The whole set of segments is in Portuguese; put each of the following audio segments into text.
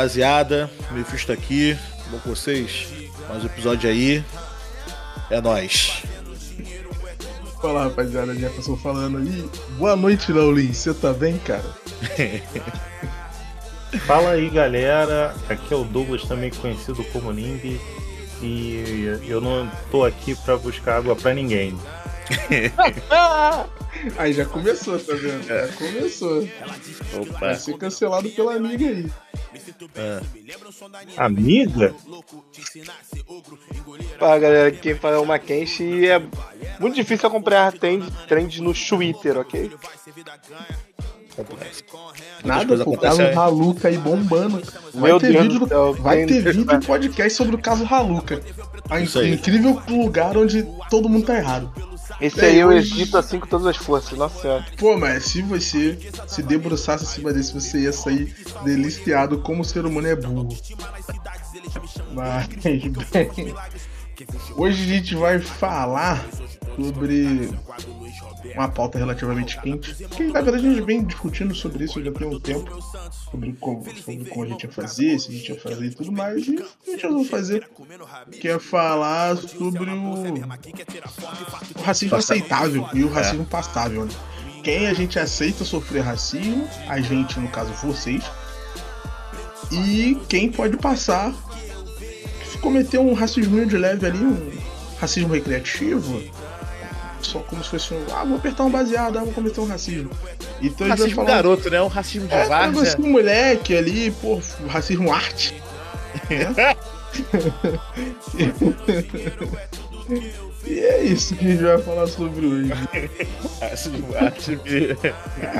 Rapaziada, Mephisto aqui, bom com vocês? Mais um episódio aí, é nóis. Fala rapaziada, Jefferson falando aí. Boa noite, Laulin, você tá bem, cara? Fala aí galera, aqui é o Douglas, também conhecido como Nimbi, e eu não tô aqui pra buscar água pra ninguém. aí já começou, tá vendo? Já começou. Opa. Vai ser cancelado pela amiga aí. É. Amiga? Fala galera, quem fala é o Mackenzie e é muito difícil acompanhar trend, trend no Twitter, ok? Nada, pô, o caso Haluca aí bombando. Vai Meu ter Deus vídeo, céu, vai ter vídeo em podcast sobre o caso Haluca. A incrível lugar onde todo mundo tá errado. Esse aí eu edito assim com todas as forças, nossa senhora. Pô, mas se você se debruçasse acima desse, você ia sair deliciado como o ser humano é burro. Mas, bem, hoje a gente vai falar sobre uma pauta relativamente quente. Que na verdade a gente vem discutindo sobre isso já tem um tempo. Sobre como, sobre como a gente ia fazer, se a gente ia fazer e tudo mais. E a gente vai fazer. Que é falar sobre o, o racismo aceitável e o racismo passável. Né? Quem a gente aceita sofrer racismo, a gente, no caso vocês. E quem pode passar cometer um racismo de leve ali, um racismo recreativo, só como se fosse um. Ah, vou apertar um baseado, ah, vou cometer um racismo. Então racismo falar, garoto, né? Um racismo de é, várzea. Racismo moleque ali, pô, racismo arte. Né? e é isso que a gente vai falar sobre hoje. racismo arte.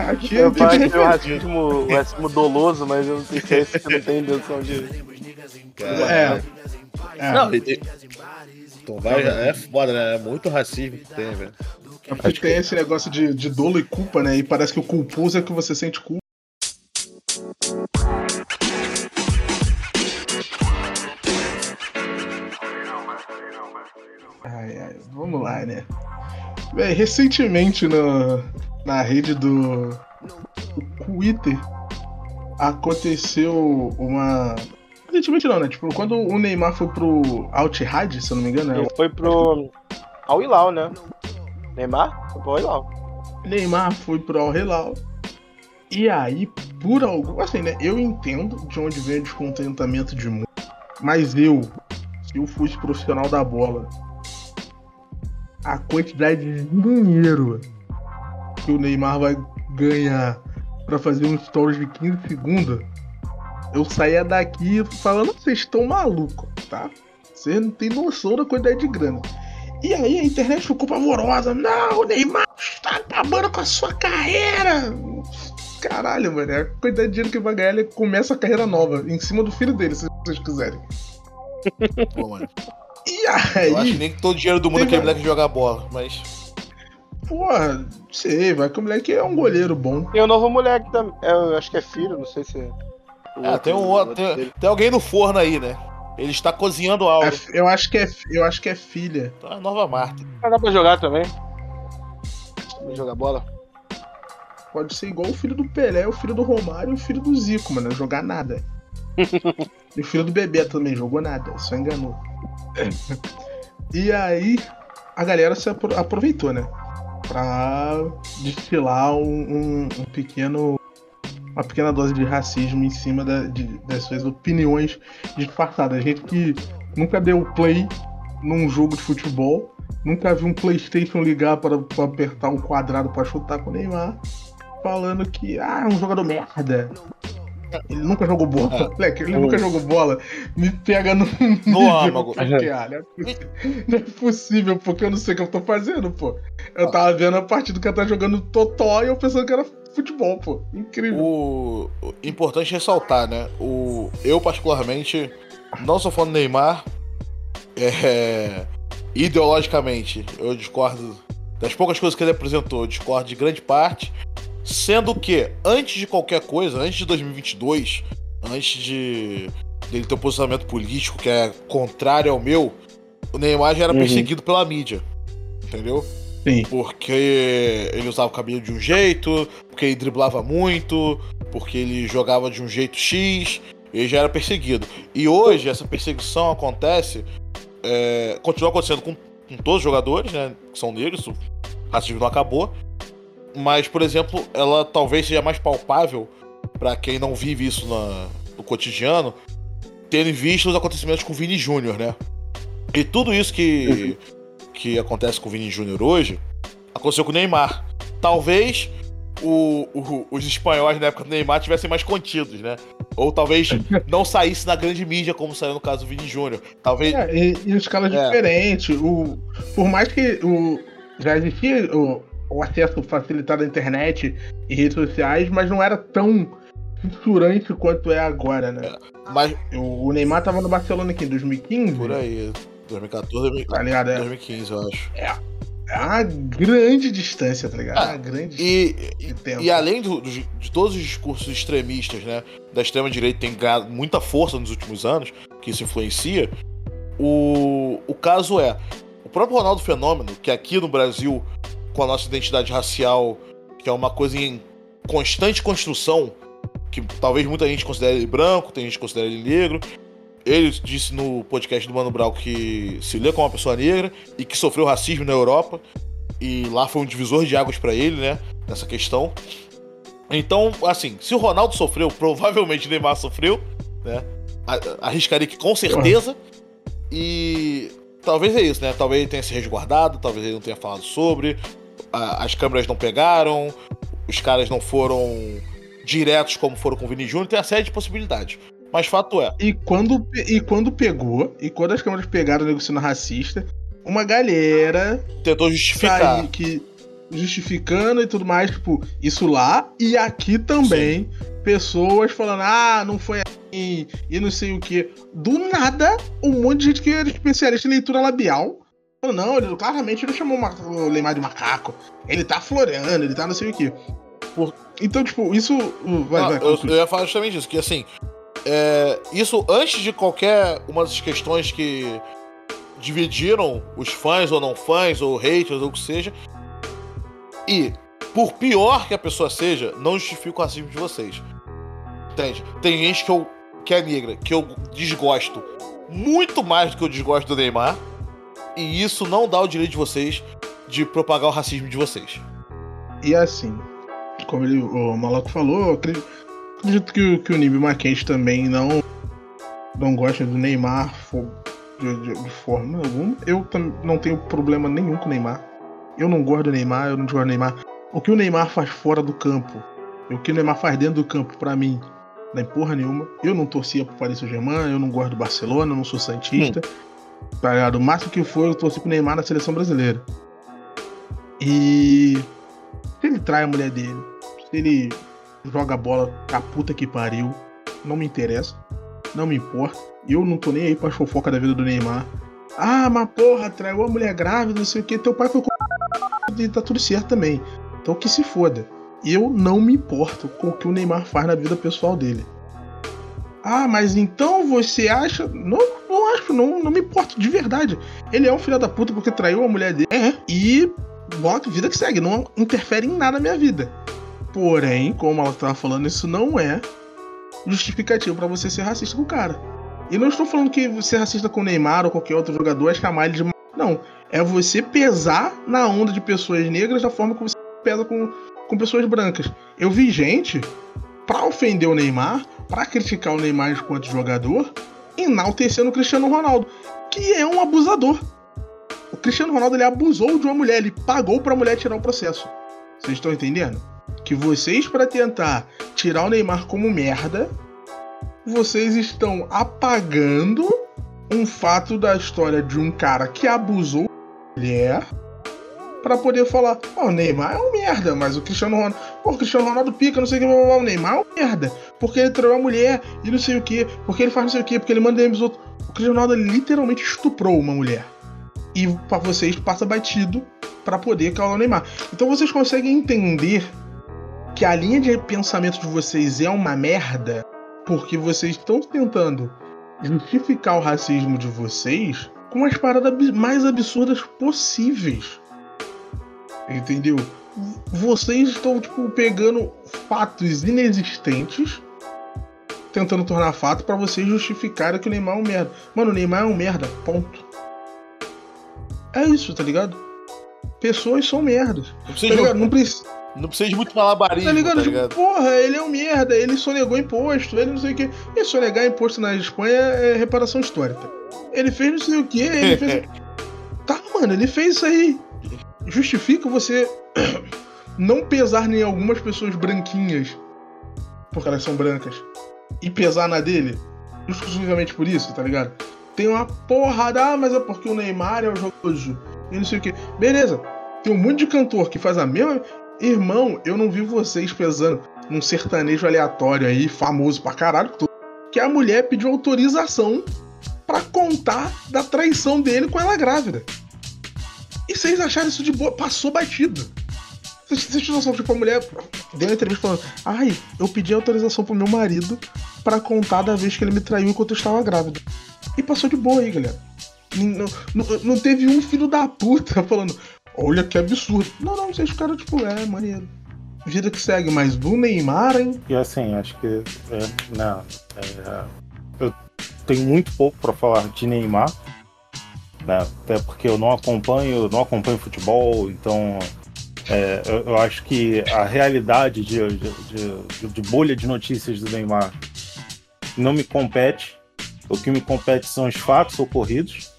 Aqui eu acho que é o racismo, o racismo doloso, mas eu não sei se é esse que não tem intenção de. É. é. Não, ele, vai, é foda, né? É muito racismo que tem, velho. É porque Acho tem que... esse negócio de, de dolo e culpa, né? E parece que o culposo é que você sente culpa. Ai, ai, vamos lá, né? Bem, recentemente no, na rede do, do Twitter aconteceu uma Recentemente não, né? Tipo, quando o Neymar foi pro Al Ittihad, se eu não me engano. Ele foi pro Al Hilal, né? Neymar foi pro Al Hilal. Neymar foi pro Al Hilal. E aí, por algo. Assim, né? Eu entendo de onde vem o descontentamento de mundo. Mas eu, se eu fosse profissional da bola, a quantidade de dinheiro que o Neymar vai ganhar para fazer um stories de 15 segundos eu saía daqui falando, vocês estão malucos, tá? Vocês não tem noção da quantidade de grana. E aí a internet ficou pavorosa. Não, o Neymar está acabando com a sua carreira. Caralho, mano. A quantidade de dinheiro que vai ganhar, ele começa a carreira nova. Em cima do filho dele, se vocês quiserem. Pô, mano. E aí. Eu acho que nem que todo o dinheiro do mundo é aquele moleque jogar bola, mas. Porra, sei, vai que o moleque é um goleiro bom. Tem um novo moleque também. Eu acho que é filho, não sei se é. É, tem, um, tem, tem, alguém no forno aí, né? Ele está cozinhando algo. É, eu, acho que é, eu acho que é filha. Então é a nova Marta. Mas dá pra jogar também. Pra jogar bola. Pode ser igual o filho do Pelé, o filho do Romário e o filho do Zico, mano. Não jogar nada. e o filho do Bebê também jogou nada, só enganou. e aí, a galera se aproveitou, né? Pra destilar um, um, um pequeno uma pequena dose de racismo em cima da, de, das suas opiniões disfarçadas. Gente que nunca deu play num jogo de futebol, nunca viu um PlayStation ligar para, para apertar um quadrado para chutar com o Neymar, falando que ah, é um jogador merda. Ele nunca jogou bola. É. Moleque, ele nunca jogou bola. Me pega no. No âmago. Não, é não é possível, porque eu não sei o que eu tô fazendo, pô. Eu tava vendo a partida que ela tá jogando Totó e eu pensando que era futebol, pô. Incrível. O importante ressaltar, né? O eu particularmente não sou fã do Neymar. É... ideologicamente, eu discordo das poucas coisas que ele apresentou, eu discordo de grande parte, sendo que antes de qualquer coisa, antes de 2022, antes de dele ter um posicionamento político que é contrário ao meu, o Neymar já era uhum. perseguido pela mídia. Entendeu? Sim. Porque ele usava o cabelo de um jeito, porque ele driblava muito, porque ele jogava de um jeito X. ele já era perseguido. E hoje essa perseguição acontece, é, continua acontecendo com, com, todos os jogadores, né? Que são negros, o racismo não acabou. Mas, por exemplo, ela talvez seja mais palpável para quem não vive isso na, no cotidiano, tendo visto os acontecimentos com o Vini Júnior, né? E tudo isso que, que acontece com o Vini Júnior hoje aconteceu com o Neymar. Talvez o, o, os espanhóis na época do Neymar tivessem mais contidos, né? Ou talvez não saísse na grande mídia, como saiu no caso do Vini Júnior. Talvez. É, em, em escala é. diferente. O, por mais que o, já existia o, o acesso facilitado à internet e redes sociais, mas não era tão fissurante quanto é agora, né? É, mas... O, o Neymar tava no Barcelona aqui em 2015. Por aí. 2014, tá ligado? 2015, eu acho. É. É uma grande distância, tá ligado? Ah, uma grande e, e, e, além do, do, de todos os discursos extremistas, né? Da extrema-direita tem ganhado muita força nos últimos anos, que isso influencia. O, o caso é, o próprio Ronaldo Fenômeno, que aqui no Brasil, com a nossa identidade racial, que é uma coisa em constante construção, que talvez muita gente considere ele branco, tem gente que considera ele negro, ele disse no podcast do Mano Brown que se lê como uma pessoa negra e que sofreu racismo na Europa. E lá foi um divisor de águas para ele, né? Nessa questão. Então, assim, se o Ronaldo sofreu, provavelmente o Neymar sofreu, né? Arriscaria que com certeza. E talvez é isso, né? Talvez ele tenha se resguardado, talvez ele não tenha falado sobre. As câmeras não pegaram, os caras não foram diretos como foram com o Vini Júnior, tem uma série de possibilidades. Mas fato é. E quando, e quando pegou, e quando as câmeras pegaram o negociando racista, uma galera. Tentou justificar. Que, justificando e tudo mais, tipo, isso lá e aqui também. Sim. Pessoas falando, ah, não foi assim, e não sei o que. Do nada, um monte de gente que era especialista em leitura labial. Falou, não, ele claramente não chamou o Neymar de macaco. Ele tá florando, ele tá não sei o que. Então, tipo, isso. Vai, não, vai, eu, eu ia falar justamente isso, que assim, é, isso antes de qualquer uma das questões que dividiram os fãs ou não fãs, ou haters, ou o que seja. E, por pior que a pessoa seja, não justifica o racismo de vocês. Entende? Tem gente que, eu, que é negra, que eu desgosto muito mais do que eu desgosto do Neymar. E isso não dá o direito de vocês de propagar o racismo de vocês. E assim, como ele, o Malaco falou, eu acredito acredito que, que o Nibi Mackenzie também não, não gosta do Neymar de, de, de, forma alguma. Eu não tenho problema nenhum com o Neymar. Eu não gosto do Neymar, eu não gosto do Neymar. O que o Neymar faz fora do campo, o que o Neymar faz dentro do campo, para mim, não é porra nenhuma. Eu não torcia pro Paris Saint-Germain, eu não gosto do Barcelona, eu não sou santista. Hum. Tá ligado? O máximo que foi, eu torci pro Neymar na seleção brasileira. E se ele trai a mulher dele, se ele joga bola a puta que pariu. Não me interessa. Não me importa. Eu não tô nem aí pra fofoca da vida do Neymar. Ah, mas porra, traiu a mulher grávida, não sei o que. Teu pai foi. E tá tudo certo também. Então que se foda. Eu não me importo com o que o Neymar faz na vida pessoal dele. Ah, mas então você acha. Não, não acho, não, não me importo, de verdade. Ele é um filho da puta porque traiu a mulher dele. É. E bota vida que segue, não interfere em nada na minha vida. Porém, como ela estava falando, isso não é justificativo para você ser racista com o cara. E não estou falando que ser racista com o Neymar ou qualquer outro jogador é chamar ele de. Não. É você pesar na onda de pessoas negras da forma que você pesa com, com pessoas brancas. Eu vi gente, pra ofender o Neymar, pra criticar o Neymar enquanto jogador, enaltecendo o Cristiano Ronaldo, que é um abusador. O Cristiano Ronaldo ele abusou de uma mulher, ele pagou pra mulher tirar o processo. Vocês estão entendendo? Que vocês, para tentar tirar o Neymar como merda, vocês estão apagando um fato da história de um cara que abusou mulher para poder falar, oh, o Neymar é um merda, mas o Cristiano Ronaldo, o Cristiano Ronaldo pica, não sei o que, o Neymar é um merda, porque ele traiu a mulher e não sei o que, porque ele faz não sei o que, porque ele manda os outros. O Cristiano Ronaldo literalmente estuprou uma mulher. E para vocês passa batido para poder calar o Neymar. Então vocês conseguem entender que a linha de pensamento de vocês é uma merda porque vocês estão tentando justificar o racismo de vocês com as paradas mais absurdas possíveis. Entendeu? Vocês estão, tipo, pegando fatos inexistentes tentando tornar fato para vocês justificarem que o Neymar é um merda. Mano, o Neymar é um merda, ponto. É isso, tá ligado? Pessoas são merdas. Não precisa, tá não, precisa, não precisa de muito malabarismo, tá ligado? tá Tipo, ligado? porra, ele é um merda, ele sonegou imposto, ele não sei o que. E sonegar imposto na Espanha é reparação histórica. Ele fez não sei o que, ele fez. tá, mano, ele fez isso aí. Justifica você não pesar em algumas pessoas branquinhas, porque elas são brancas, e pesar na dele, exclusivamente por isso, tá ligado? Tem uma porrada, ah, mas é porque o Neymar é o jogo e não sei o que. Beleza, tem um monte de cantor que faz a mesma. Irmão, eu não vi vocês pesando num sertanejo aleatório aí, famoso pra caralho, que a mulher pediu autorização para contar da traição dele com ela grávida. E vocês acharam isso de boa? Passou batido. Vocês, tinham noção, tipo, a mulher deu uma entrevista falando: Ai, eu pedi autorização pro meu marido para contar da vez que ele me traiu enquanto eu estava grávida. E passou de boa aí, galera. Não, não, não teve um filho da puta falando: Olha que absurdo. Não, não, vocês ficaram tipo, é, maneiro. Vida que segue, mas do Neymar, hein? E assim, acho que. É, não. É, eu tenho muito pouco para falar de Neymar. Né? Até porque eu não acompanho, não acompanho futebol, então é, eu, eu, acho que a realidade de, de, de, de, bolha de notícias do Neymar não me compete. O que me compete são os fatos ocorridos.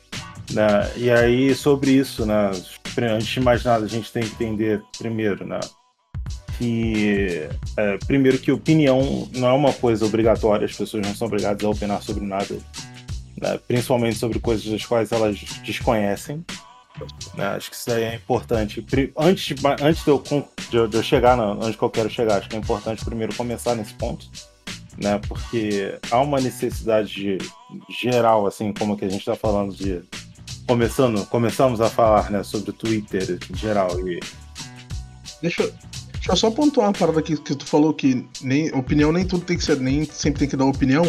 Né? E aí, sobre isso, né? Antes de mais nada, a gente tem que entender primeiro né? que, é, primeiro, que opinião não é uma coisa obrigatória, as pessoas não são obrigadas a opinar sobre nada, né? principalmente sobre coisas das quais elas desconhecem. Né? Acho que isso daí é importante. Antes de, antes de, eu, de eu chegar na, onde que eu quero chegar, acho que é importante primeiro começar nesse ponto, né? Porque há uma necessidade de, geral, assim, como que a gente está falando de começando, começamos a falar, né, sobre o Twitter em geral e deixa, deixa eu só pontuar uma parada aqui que tu falou que nem opinião nem tudo tem que ser, nem sempre tem que dar opinião.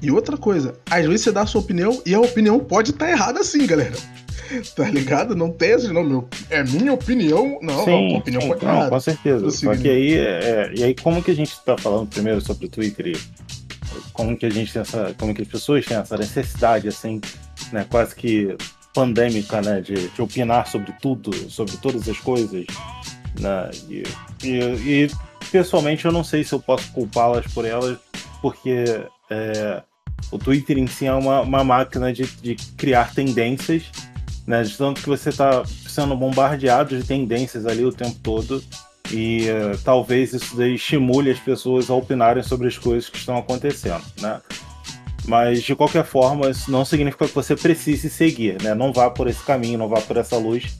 E outra coisa, às vezes você dá a sua opinião e a opinião pode estar tá errada sim, galera. Tá ligado? Não tem esse, não, meu. É minha opinião. Não, sim, não, opinião sim, pode não, com certeza. Só que aí, é, e aí, como que a gente tá falando primeiro sobre o Twitter e como que a gente tem essa. Como que as pessoas têm essa necessidade, assim, né? Quase que pandêmica, né? De, de opinar sobre tudo, sobre todas as coisas. Né? E, e, e pessoalmente eu não sei se eu posso culpá-las por elas, porque é, o Twitter em si é uma, uma máquina de, de criar tendências né? De tanto que você está sendo bombardeado de tendências ali o tempo todo e uh, talvez isso daí estimule as pessoas a opinarem sobre as coisas que estão acontecendo, né? Mas de qualquer forma, isso não significa que você precise seguir, né? Não vá por esse caminho, não vá por essa luz,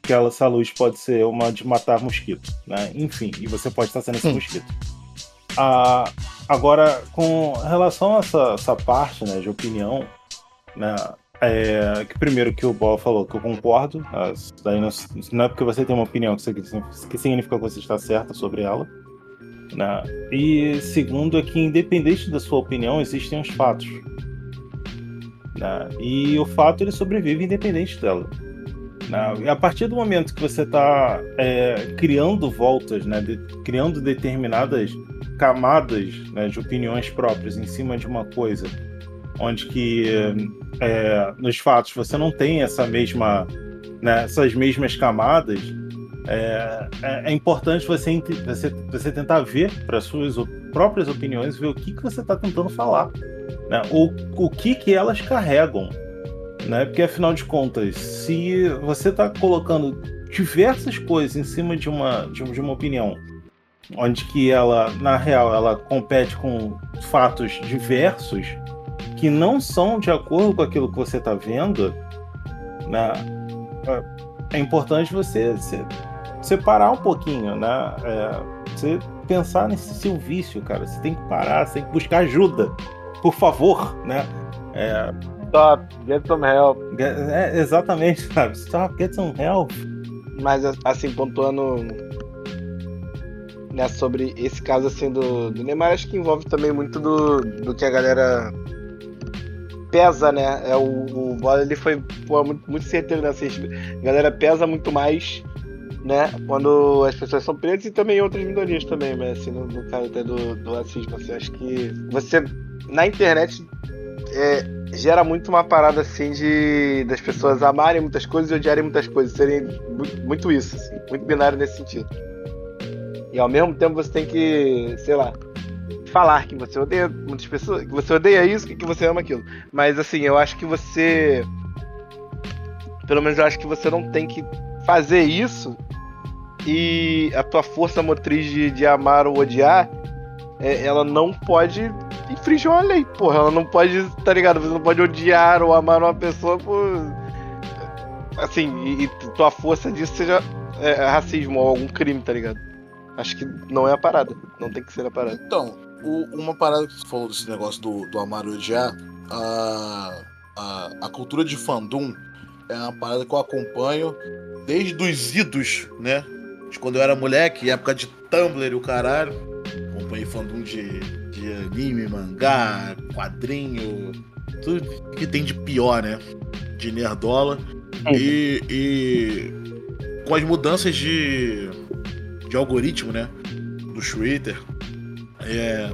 que essa luz pode ser uma de matar mosquito, né? Enfim, e você pode estar sendo esse hum. mosquito. Ah, agora, com relação a essa, essa parte né, de opinião, né, é, que primeiro que o Bola falou, que eu concordo, mas daí não, não, é porque você tem uma opinião que, que significa que você está certa sobre ela. Né? E segundo é que independente da sua opinião, existem os fatos. Né? E o fato ele sobrevive independente dela. Né? A partir do momento que você está é, criando voltas, né, de, criando determinadas camadas né, de opiniões próprias em cima de uma coisa onde que é, nos fatos você não tem essa mesma, né, essas mesmas camadas, é, é, é importante você, você, você tentar ver para suas próprias opiniões, ver o que, que você está tentando falar, né, o, o que, que elas carregam. Né? Porque afinal de contas, se você está colocando diversas coisas em cima de uma, de, de uma opinião, onde que ela, na real, ela compete com fatos diversos, que não são de acordo com aquilo que você está vendo, né, é importante você separar um pouquinho, né? É, você pensar nesse seu vício, cara. Você tem que parar, você tem que buscar ajuda, por favor, né? É, Stop, get some help. É, exatamente, sabe? Stop, get some help. Mas assim, pontuando né, sobre esse caso assim do, do Neymar, acho que envolve também muito do, do que a galera pesa, né? É, o, o Bola ele foi pô, muito, muito certeiro nessa. A galera pesa muito mais, né? Quando as pessoas são pretas e também outras minorias também, mas assim, no, no caso até do, do racismo, assim, acho que você na internet é, gera muito uma parada assim de das pessoas amarem muitas coisas e odiarem muitas coisas, serem muito, isso, assim, muito binário nesse sentido. E ao mesmo tempo você tem que, sei lá, falar que você odeia muitas pessoas, que você odeia isso e que você ama aquilo. Mas assim, eu acho que você. Pelo menos eu acho que você não tem que fazer isso e a tua força motriz de, de amar ou odiar, é, ela não pode infringir uma lei, porra. Ela não pode, tá ligado? Você não pode odiar ou amar uma pessoa por. Assim, e, e tua força disso seja é, racismo ou algum crime, tá ligado? Acho que não é a parada. Não tem que ser a parada. Então, o, uma parada que você falou desse negócio do, do amar e odiar, a, a, a cultura de fandom é uma parada que eu acompanho desde os idos, né? De quando eu era moleque, época de Tumblr e o caralho. Acompanhei fandom de, de anime, mangá, quadrinho, tudo que tem de pior, né? De nerdola. E, e com as mudanças de, de algoritmo, né? Do Twitter, é,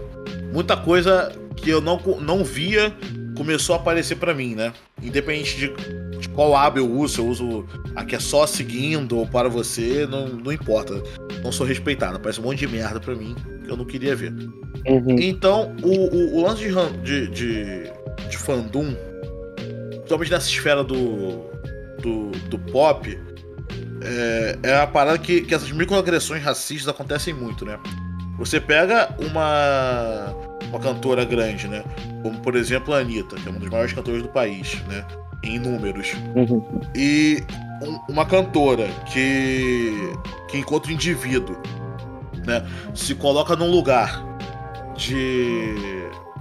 muita coisa que eu não, não via começou a aparecer para mim, né? Independente de, de, qual aba eu uso, se eu uso a que é só seguindo ou para você, não, não importa. Não sou respeitado. Parece um monte de merda para mim que eu não queria ver. Uhum. Então, o, o, o, lance de, de, de, de fandom, principalmente nessa esfera do, do, do pop, é, é a parada que, que essas microagressões racistas acontecem muito, né? Você pega uma, uma cantora grande, né? Como, por exemplo, a Anitta, que é uma das maiores cantoras do país, né? Em números. Uhum. E um, uma cantora que, que encontra um indivíduo, né? Se coloca num lugar de,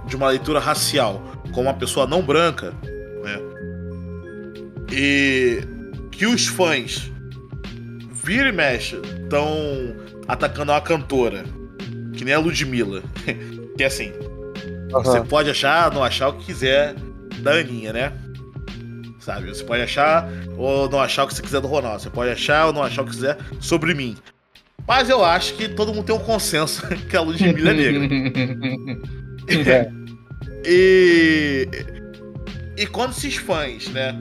de uma leitura racial com uma pessoa não branca, né? E que os fãs vira e mexe estão atacando uma cantora que nem a Ludmilla. que é assim. Uhum. Você pode achar, não achar o que quiser da Aninha, né? Sabe? Você pode achar ou não achar o que você quiser do Ronaldo. Você pode achar ou não achar o que quiser sobre mim. Mas eu acho que todo mundo tem um consenso que a Ludmilla é negra. é. e. E quando esses fãs, né?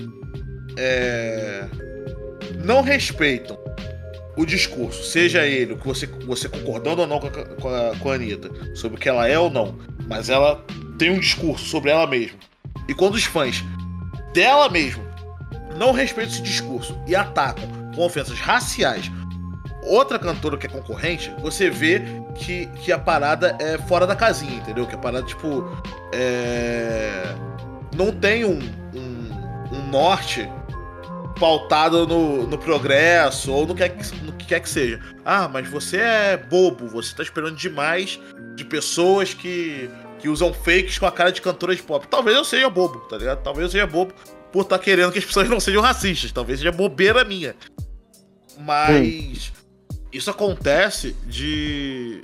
É, não respeitam o discurso, seja ele, que você, você concordando ou não com a, com, a, com a Anitta, sobre o que ela é ou não, mas ela tem um discurso sobre ela mesma. E quando os fãs dela mesma não respeitam esse discurso e atacam com ofensas raciais outra cantora que é concorrente, você vê que, que a parada é fora da casinha, entendeu? Que a parada, tipo, é... não tem um, um, um norte pautado no, no progresso ou no que, no que quer que seja. Ah, mas você é bobo, você tá esperando demais de pessoas que, que usam fakes com a cara de cantora de pop. Talvez eu seja bobo, tá ligado? Talvez eu seja bobo por estar tá querendo que as pessoas não sejam racistas. Talvez seja bobeira minha. Mas isso acontece de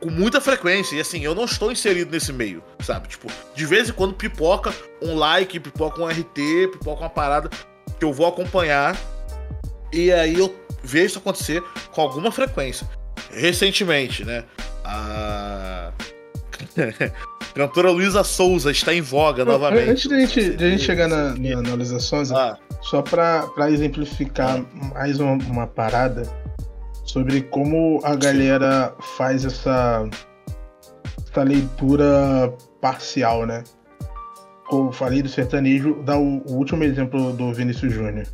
com muita frequência. E assim, eu não estou inserido nesse meio, sabe? Tipo, de vez em quando pipoca um like, pipoca um RT, pipoca uma parada que eu vou acompanhar e aí eu vejo isso acontecer com alguma frequência. Recentemente, né? A cantora Luísa Souza está em voga novamente. Antes de a gente, de a gente chegar na, na, na Luísa Souza, ah. só para exemplificar mais uma, uma, parada sobre como a galera faz essa, essa leitura parcial, né? como eu falei do sertanejo, dá o, o último exemplo do Vinícius Júnior.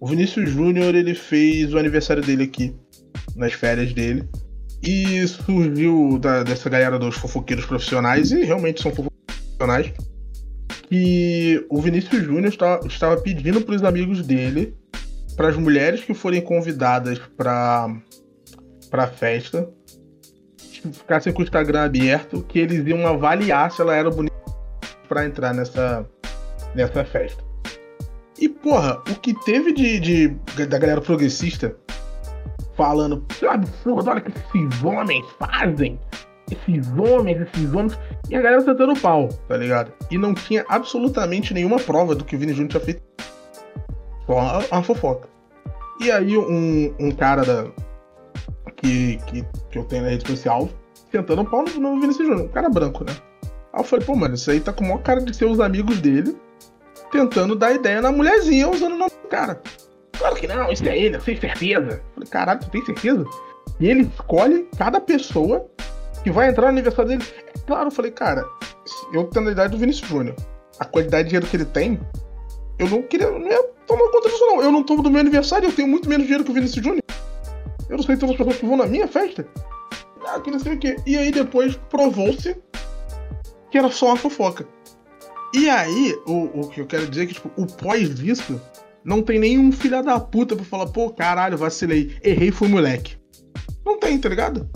O Vinícius Júnior ele fez o aniversário dele aqui, nas férias dele. E surgiu da, dessa galera dos fofoqueiros profissionais, e realmente são fofoqueiros profissionais, que o Vinícius Júnior estava pedindo para os amigos dele, para as mulheres que forem convidadas para a festa, ficassem com o Instagram aberto, que eles iam avaliar se ela era bonita para entrar nessa, nessa festa. E, porra, o que teve de, de da galera progressista falando, que absurdo, olha o que esses homens fazem. Esses homens, esses homens. E a galera sentando pau, tá ligado? E não tinha absolutamente nenhuma prova do que o Vini Júnior tinha feito. Só uma, uma fofoca. E aí um, um cara da, que, que, que eu tenho na rede social sentando pau no, no Vinicius Júnior. Um cara branco, né? Aí eu falei, pô, mano, isso aí tá com o maior cara de ser os amigos dele tentando dar ideia na mulherzinha usando o nome do cara. Claro que não, isso é ele, eu tenho certeza. Falei, caralho, tu tem certeza? E ele escolhe cada pessoa que vai entrar no aniversário dele. É claro, eu falei, cara, eu tenho a idade do Vinícius Júnior. A qualidade de dinheiro que ele tem, eu não queria. Não ia tomar conta disso, não. Eu não tomo do meu aniversário, eu tenho muito menos dinheiro que o Vinícius Júnior. Eu não sei se as pessoas que vão na minha festa. Ah, que não sei o quê. E aí depois provou-se que era só uma fofoca. E aí, o, o que eu quero dizer é que, tipo, o pós disso, não tem nenhum filho da puta pra falar, pô, caralho, vacilei, errei, fui moleque. Não tem, tá ligado?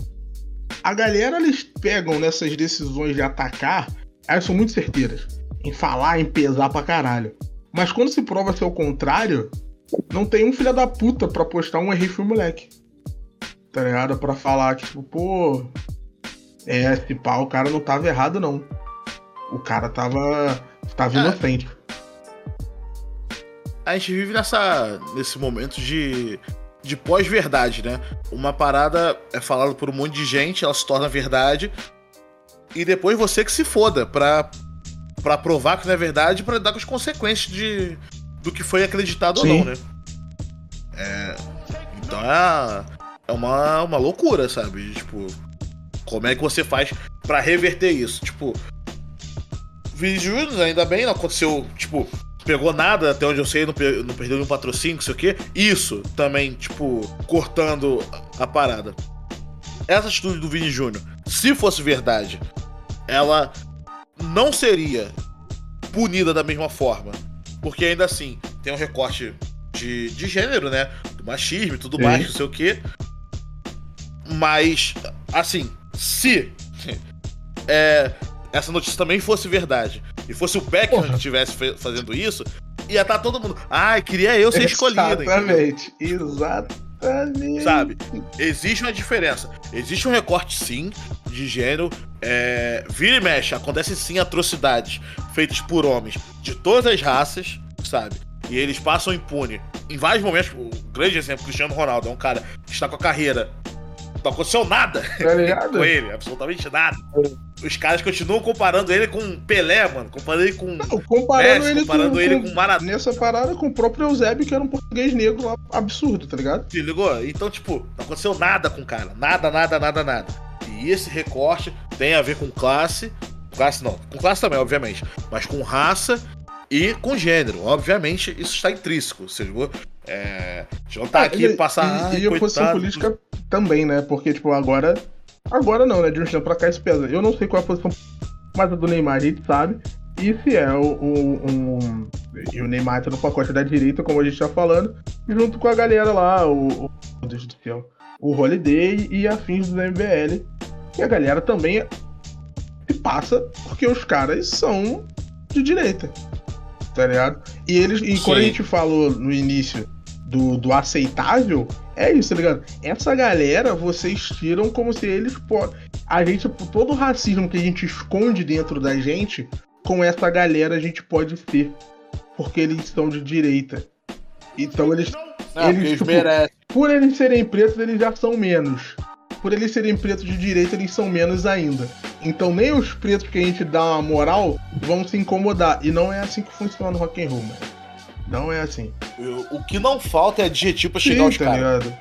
A galera, eles pegam nessas decisões de atacar, elas são muito certeiras. Em falar, em pesar pra caralho. Mas quando se prova ser o contrário, não tem um filho da puta pra postar um errei, fui moleque. Tá ligado? Pra falar que, tipo, pô. É, esse pau, o cara não tava errado, não. O cara tava. tava é. inocente. A gente vive nessa, nesse momento de, de pós-verdade, né? Uma parada é falada por um monte de gente, ela se torna verdade. E depois você que se foda pra, pra provar que não é verdade para dar com as consequências de, do que foi acreditado Sim. ou não, né? É, então é, é uma, uma loucura, sabe? Tipo, como é que você faz para reverter isso? Tipo, Vinícius ainda bem, não aconteceu, tipo, pegou nada, até onde eu sei, não, per não perdeu nenhum patrocínio, não sei o quê. Isso também, tipo, cortando a parada. Essa atitude do Vini Júnior, se fosse verdade, ela não seria punida da mesma forma. Porque ainda assim, tem um recorte de, de gênero, né? Do machismo e tudo Sim. mais, não sei o quê. Mas, assim, se é, essa notícia também fosse verdade e fosse o Beckham que estivesse fazendo isso, ia estar tá todo mundo. Ai, ah, queria eu ser escolhido. Exatamente, exatamente. Sabe? Existe uma diferença. Existe um recorte, sim, de gênero. É... Vira e mexe, acontecem sim atrocidades feitas por homens de todas as raças, sabe? E eles passam impune. Em vários momentos, o grande exemplo, Cristiano Ronaldo, é um cara que está com a carreira não aconteceu nada tá com ele, absolutamente nada. Os caras continuam comparando ele com Pelé, mano. Comparando ele com. Não, comparando Messi, ele comparando com, ele com, com Maradona. Nessa parada com o próprio Eusébio, que era um português negro absurdo, tá ligado? Se ligou? Então, tipo, não aconteceu nada com o cara. Nada, nada, nada, nada. E esse recorte tem a ver com classe. Classe não, com classe também, obviamente. Mas com raça e com gênero. Obviamente, isso está intrínseco. Você ligou? É, não tá ah, aqui e, passar. E, e a posição política também, né? Porque, tipo, agora. Agora não, né? De um tempo pra cá isso pesa. Eu não sei qual é a posição mais do Neymar, a gente sabe. E se é o, o, um, e o Neymar tá no pacote da direita, como a gente tá falando, junto com a galera lá, o. o Deus do céu. O Holiday e afins do MBL. E a galera também se passa porque os caras são de direita. Tá ligado? E eles. E Sim. quando a gente falou no início do, do aceitável, é isso, tá ligado? Essa galera, vocês tiram como se eles podem. A gente, todo o racismo que a gente esconde dentro da gente, com essa galera a gente pode ser. Porque eles são de direita. Então eles. Não, eles, eles tipo, merecem. Por eles serem pretos, eles já são menos. Por eles serem pretos de direita, eles são menos ainda. Então nem os pretos que a gente dá uma moral vão se incomodar. E não é assim que funciona o rock and roll, mano. Não é assim. O que não falta é adjetivo pra chegar Sim, aos tá caras.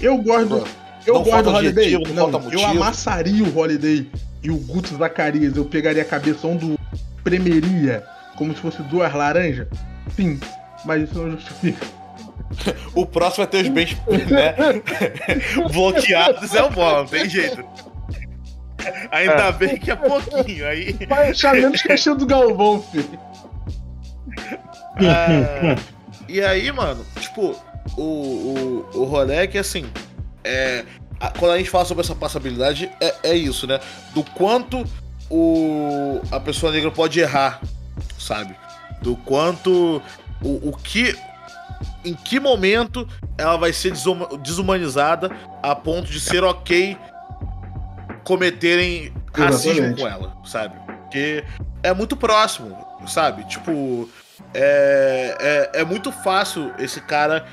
Eu gosto. Eu não gosto do Holiday. Não, não eu amassaria o Holiday e o Guto Zacarias. Eu pegaria a cabeça um do premeria como se fosse duas laranjas. Sim, mas isso não justifica. o próximo é ter os bens né? bloqueados é o bom, não tem jeito. Ainda é. bem que é pouquinho aí. Vai achar menos que do Galvão, filho. Ah, e aí, mano, tipo, o, o, o rolê é que assim. É, a, quando a gente fala sobre essa passabilidade, é, é isso, né? Do quanto o, a pessoa negra pode errar, sabe? Do quanto. O, o que. Em que momento ela vai ser desumanizada a ponto de ser ok cometerem racismo Exatamente. com ela, sabe? Porque é muito próximo, sabe? Tipo, é, é, é muito fácil esse cara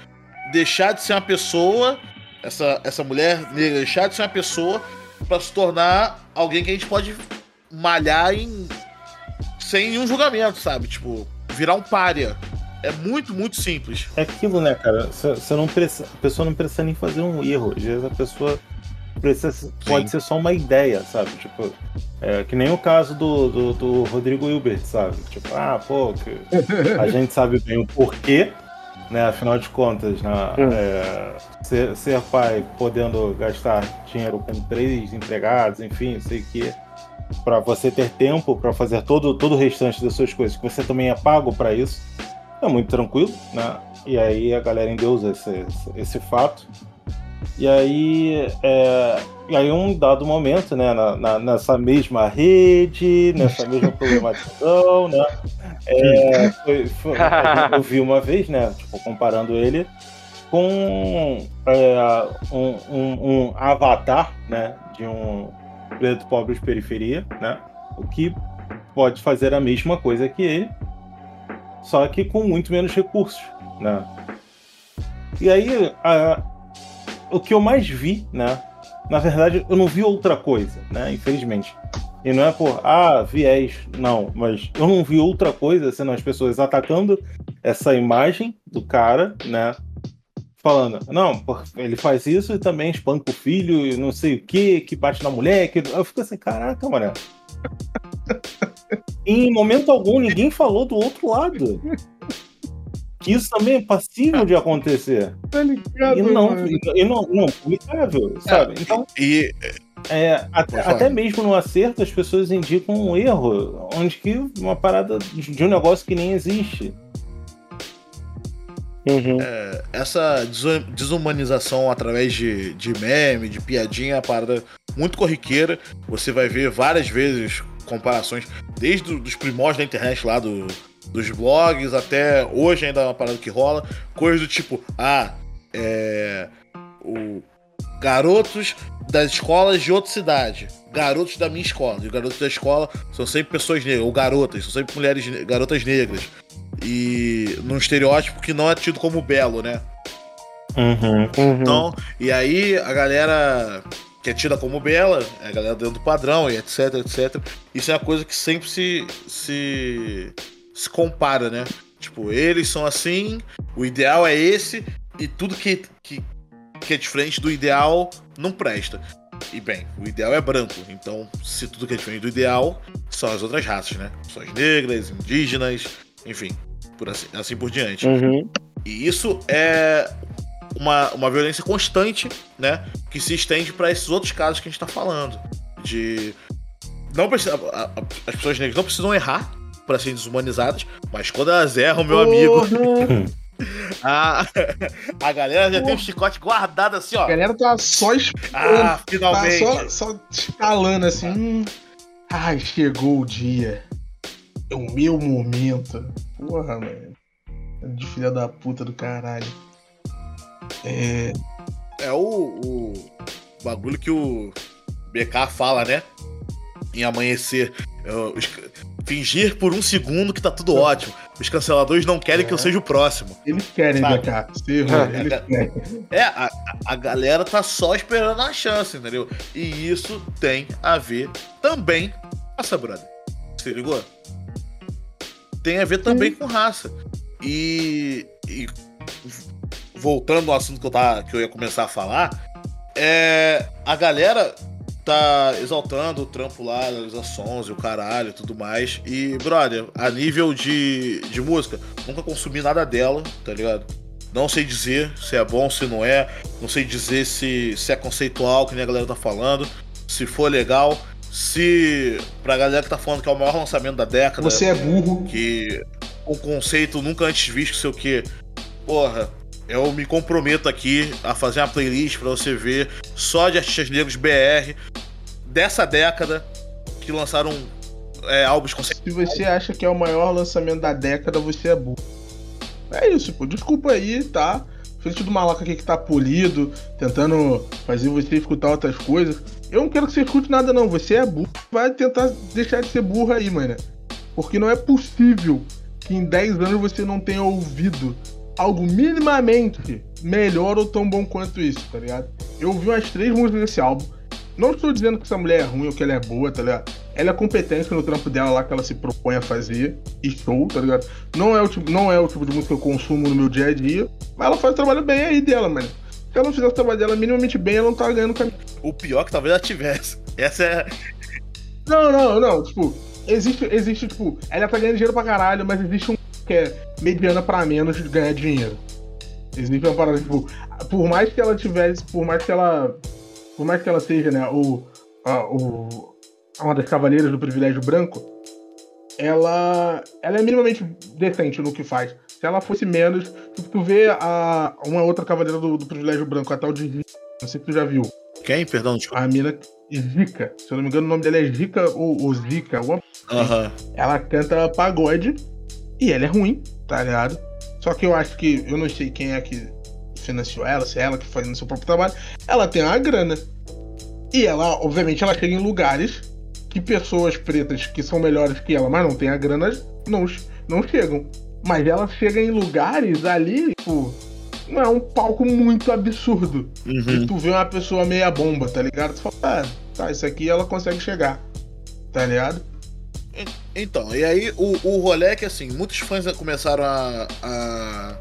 deixar de ser uma pessoa, essa, essa mulher negra deixar de ser uma pessoa para se tornar alguém que a gente pode malhar em. sem nenhum julgamento, sabe? Tipo, virar um párea. É muito, muito simples. É aquilo, né, cara? Você não precisa, a pessoa não precisa nem fazer um erro. Às vezes a pessoa precisa, pode ser só uma ideia, sabe? Tipo, é, que nem o caso do, do, do Rodrigo Hilbert, sabe? Tipo, ah, pô, a gente sabe bem o porquê, né? Afinal de contas, né? Hum. É, ser, ser, pai podendo gastar dinheiro com três empregados, enfim, não sei o quê, para você ter tempo para fazer todo, todo o restante das suas coisas, que você também é pago para isso é muito tranquilo, né? E aí a galera endeusa esse, esse fato. E aí, é, e aí um dado momento, né, na, na, nessa mesma rede, nessa mesma problematização, né, é, foi, foi, eu vi uma vez, né, tipo, comparando ele com é, um, um, um, avatar, né, de um preto pobre de periferia, né, o que pode fazer a mesma coisa que ele, só que com muito menos recursos, né? E aí, a, o que eu mais vi, né? Na verdade, eu não vi outra coisa, né? Infelizmente. E não é por, ah, viés, não, mas eu não vi outra coisa senão as pessoas atacando essa imagem do cara, né? Falando, não, ele faz isso e também espanca o filho e não sei o que, que bate na mulher. Que... Eu fico assim, caraca, mano. em momento algum, ninguém falou do outro lado. Que isso também é passível de acontecer. Tá ligado, e não, e não, não publicável, sabe? É, então. E. É, até, até, mesmo no acerto, as pessoas indicam um erro, onde que uma parada de um negócio que nem existe. Uhum. É, essa desumanização através de, de meme, de piadinha, é uma parada muito corriqueira. Você vai ver várias vezes comparações, desde os primórdios da internet lá do, dos blogs até hoje ainda é uma parada que rola. Coisas do tipo, ah, é. O, garotos das escolas de outra cidade, garotos da minha escola. E os garotos da escola são sempre pessoas negras, ou garotas, são sempre mulheres, garotas negras. E num estereótipo que não é tido como belo, né? Uhum, uhum. Então, e aí a galera que é tida como bela, é a galera dentro do padrão e etc, etc. Isso é uma coisa que sempre se, se, se compara, né? Tipo, eles são assim, o ideal é esse, e tudo que, que, que é diferente do ideal não presta. E bem, o ideal é branco, então se tudo que é diferente do ideal são as outras raças, né? São as negras, indígenas, enfim, por assim, assim por diante. Uhum. E isso é uma, uma violência constante, né? Que se estende para esses outros casos que a gente está falando. De. Não precisa, as pessoas negras não precisam errar para serem desumanizadas, mas quando elas erram, meu amigo. A, a galera já tem o chicote guardado assim, ó. A galera tá só Ah, finalmente. Tá só, só escalando assim. Hum, ai, chegou o dia. É o meu momento. Porra, mano. De filha da puta do caralho. É. É o, o bagulho que o BK fala, né? Em amanhecer. É, fingir por um segundo que tá tudo ótimo. Os canceladores não querem é. que eu é. seja o próximo. Eles querem, BK. Você é, eles querem. É, a, a galera tá só esperando a chance, entendeu? E isso tem a ver também com raça, brother. Se ligou? Tem a ver também com raça. E, e voltando ao assunto que eu, tava, que eu ia começar a falar, é, a galera tá exaltando o trampo lá, analisar sons e o caralho e tudo mais. E, brother, a nível de, de música, nunca consumi nada dela, tá ligado? Não sei dizer se é bom, se não é. Não sei dizer se, se é conceitual, que nem a galera tá falando. Se for legal. Se. Pra galera que tá falando que é o maior lançamento da década. Você é burro. Que. Um conceito nunca antes visto, sei o que. Porra, eu me comprometo aqui a fazer uma playlist para você ver só de artistas negros BR dessa década que lançaram é, álbuns conceituais. Se você acha que é o maior lançamento da década, você é burro. É isso, pô. Desculpa aí, tá? Feito do maluco aqui que tá polido, tentando fazer você escutar outras coisas. Eu não quero que você escute nada, não. Você é burro. Vai tentar deixar de ser burro aí, mano. Porque não é possível que em 10 anos você não tenha ouvido algo minimamente melhor ou tão bom quanto isso, tá ligado? Eu ouvi umas três músicas desse álbum. Não estou dizendo que essa mulher é ruim ou que ela é boa, tá ligado? ela é competente no trampo dela lá que ela se propõe a fazer. E show, tá ligado? Não é o tipo, não é o tipo de música que eu consumo no meu dia a dia. Mas ela faz o trabalho bem aí dela, mano. Se ela não fizesse o trabalho dela minimamente bem, ela não tá ganhando caminho. O pior é que talvez ela tivesse. Essa é. Não, não, não. Tipo, existe, existe, tipo, ela tá ganhando dinheiro pra caralho, mas existe um que é mediana pra menos ganhar dinheiro. Existe uma parada, tipo, por mais que ela tivesse, por mais que ela. Por mais que ela seja, né, o. A, o uma das cavaleiras do privilégio branco, ela, ela é minimamente decente no que faz. Se ela fosse menos, tu, tu vê a, uma outra cavaleira do, do privilégio branco, a tal de Zika, não sei se tu já viu. Quem? Perdão, desculpa. A mina Zika, se eu não me engano o nome dela é Zika ou, ou Zika, alguma Aham. ela canta pagode e ela é ruim, tá ligado? Só que eu acho que, eu não sei quem é que financiou ela, se é ela que faz no seu próprio trabalho, ela tem uma grana. E ela, obviamente, ela chega em lugares que pessoas pretas que são melhores que ela, mas não tem a grana, não, não chegam. Mas ela chega em lugares ali, tipo, não é um palco muito absurdo. Uhum. E tu vê uma pessoa meia bomba, tá ligado? Tu fala, ah, tá, isso aqui ela consegue chegar. Tá ligado? Então, e aí o, o rolê é que assim, muitos fãs começaram a, a,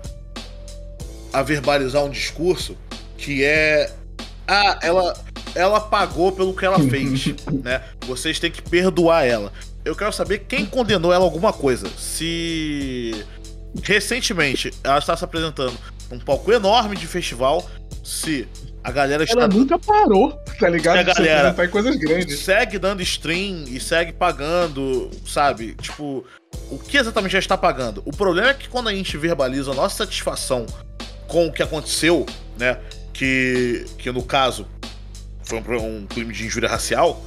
a verbalizar um discurso que é. Ah, ela, ela pagou pelo que ela fez, né? Vocês têm que perdoar ela. Eu quero saber quem condenou ela alguma coisa. Se recentemente ela está se apresentando num palco enorme de festival, se a galera está Ela nunca parou, tá ligado? A De se galera- em coisas grandes. segue dando stream e segue pagando, sabe? Tipo, o que exatamente já está pagando? O problema é que quando a gente verbaliza a nossa satisfação com o que aconteceu, né? Que, que no caso foi um, um crime de injúria racial.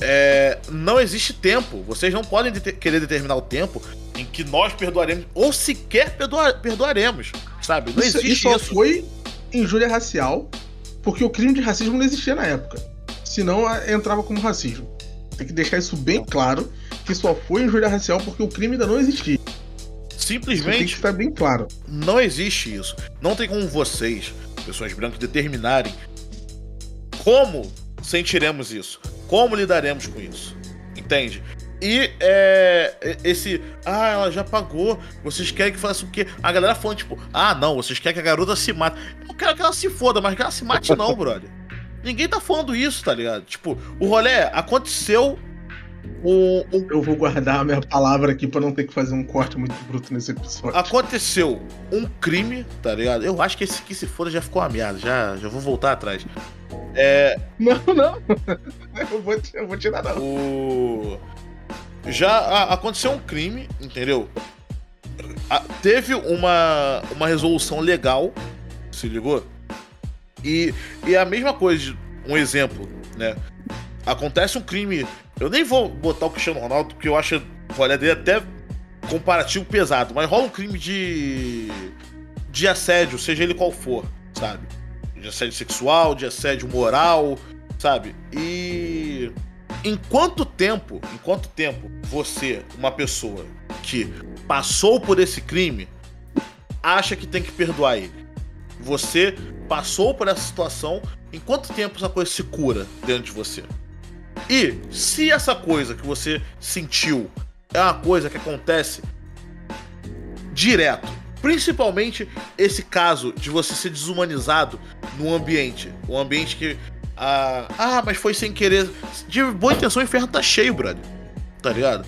é, não existe tempo. Vocês não podem dete- querer determinar o tempo em que nós perdoaremos ou sequer perdoa- perdoaremos, sabe? Não Isso, existe isso só foi injúria racial, porque o crime de racismo não existia na época. Senão entrava como racismo. Tem que deixar isso bem claro, que só foi injúria racial porque o crime ainda não existia. Isso tem que Simplesmente estar bem claro. Não existe isso. Não tem como vocês, pessoas brancas, determinarem como sentiremos isso, como lidaremos com isso. Entende? E é, esse. Ah, ela já pagou. Vocês querem que faça o quê? A galera falando, tipo, ah, não, vocês querem que a garota se mate. Eu não quero que ela se foda, mas que ela se mate, não, brother. Ninguém tá falando isso, tá ligado? Tipo, o rolê é, aconteceu um, um Eu vou guardar a minha palavra aqui pra não ter que fazer um corte muito bruto nesse episódio. aconteceu um crime, tá ligado? Eu acho que esse que se foda já ficou uma merda, já, já vou voltar atrás. É, Não, não. Eu vou, eu vou tirar não. o já a- aconteceu um crime, entendeu? A- teve uma uma resolução legal, se ligou? E e a mesma coisa, um exemplo, né? Acontece um crime, eu nem vou botar o Cristiano Ronaldo porque eu acho o rolê dele até comparativo pesado, mas rola um crime de de assédio, seja ele qual for, sabe? De assédio sexual, de assédio moral, sabe? E em quanto tempo, em quanto tempo você, uma pessoa que passou por esse crime, acha que tem que perdoar ele? Você passou por essa situação, em quanto tempo essa coisa se cura dentro de você? E se essa coisa que você sentiu é uma coisa que acontece direto, principalmente esse caso de você ser desumanizado no ambiente, um ambiente que ah, mas foi sem querer. De boa intenção, o inferno tá cheio, brother. Tá ligado?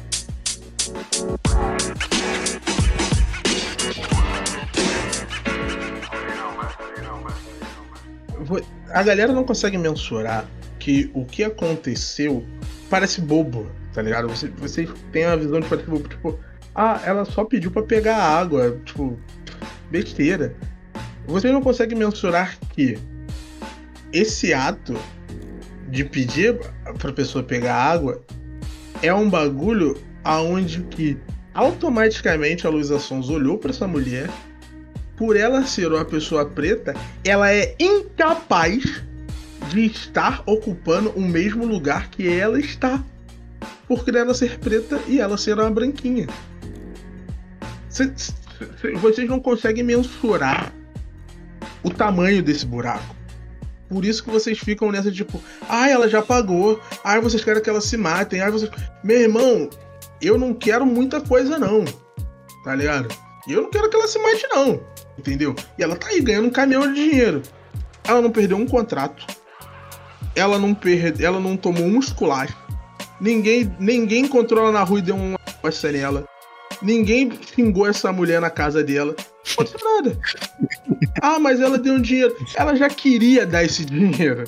A galera não consegue mensurar que o que aconteceu parece bobo, tá ligado? Você, vocês têm a visão de parece bobo, tipo, ah, ela só pediu pra pegar água, tipo, besteira. Vocês não conseguem mensurar que esse ato de pedir pra pessoa pegar água é um bagulho aonde que automaticamente a Luísa Sons olhou pra essa mulher por ela ser uma pessoa preta, ela é incapaz de estar ocupando o mesmo lugar que ela está. Por ela ser preta e ela ser uma branquinha. Cê- cê- Vocês não conseguem mensurar o tamanho desse buraco. Por isso que vocês ficam nessa, tipo, ai, ela já pagou, ai, vocês querem que ela se matem, ai, vocês. Meu irmão, eu não quero muita coisa, não. Tá ligado? Eu não quero que ela se mate, não. Entendeu? E ela tá aí ganhando um caminhão de dinheiro. Ela não perdeu um contrato. Ela não perde, ela não tomou um muscular. Ninguém, ninguém encontrou ela na rua e deu uma costa nela. Ninguém xingou essa mulher na casa dela. Aconteceu nada. Ah, mas ela deu um dinheiro. Ela já queria dar esse dinheiro.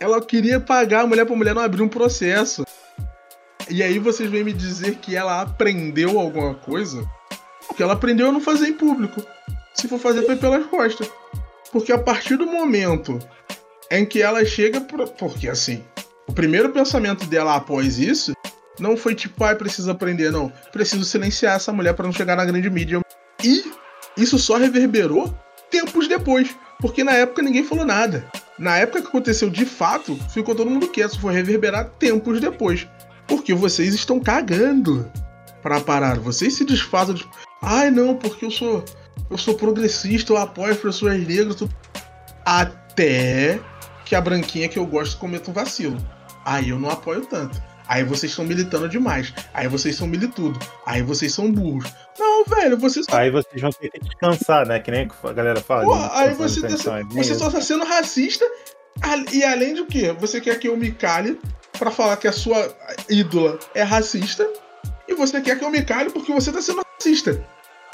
Ela queria pagar a mulher pra mulher não abrir um processo. E aí vocês vêm me dizer que ela aprendeu alguma coisa? Porque ela aprendeu a não fazer em público. Se for fazer, foi pelas costas. Porque a partir do momento em que ela chega. Pro... Porque assim, o primeiro pensamento dela após isso não foi tipo, ai, ah, preciso aprender, não. Preciso silenciar essa mulher para não chegar na grande mídia. E isso só reverberou tempos depois. Porque na época ninguém falou nada. Na época que aconteceu de fato, ficou todo mundo quieto. Foi reverberar tempos depois. Porque vocês estão cagando para parar. Vocês se desfazem de. Ai, não, porque eu sou. Eu sou progressista, eu apoio as pessoas negras. Até que a branquinha que eu gosto cometa um vacilo. Aí eu não apoio tanto. Aí vocês estão militando demais. Aí vocês são militudo. Aí vocês são burros. Não, velho, vocês. Aí vocês vão ter que descansar, né? Que nem a galera fala. Pô, aí você, tá, você só tá sendo racista. E além do que, você quer que eu me cale pra falar que a sua ídola é racista. E você quer que eu me cale porque você tá sendo racista.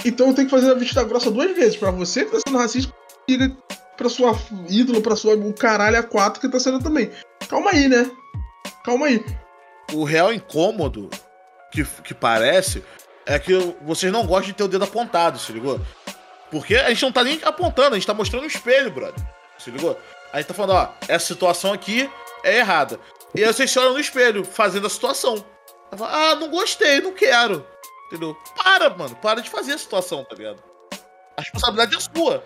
Então eu tenho que fazer a vista grossa duas vezes. Pra você que tá sendo racista, diga pra sua ídola, pra sua. O caralho a quatro que tá sendo também. Calma aí, né? Calma aí o real incômodo que, que parece é que vocês não gostam de ter o dedo apontado, se ligou? Porque a gente não tá nem apontando, a gente tá mostrando um espelho, brother. Se ligou? A gente tá falando, ó, essa situação aqui é errada. E aí vocês olham no espelho, fazendo a situação. Ah, não gostei, não quero. Entendeu? Para, mano, para de fazer a situação, tá ligado? A responsabilidade é sua.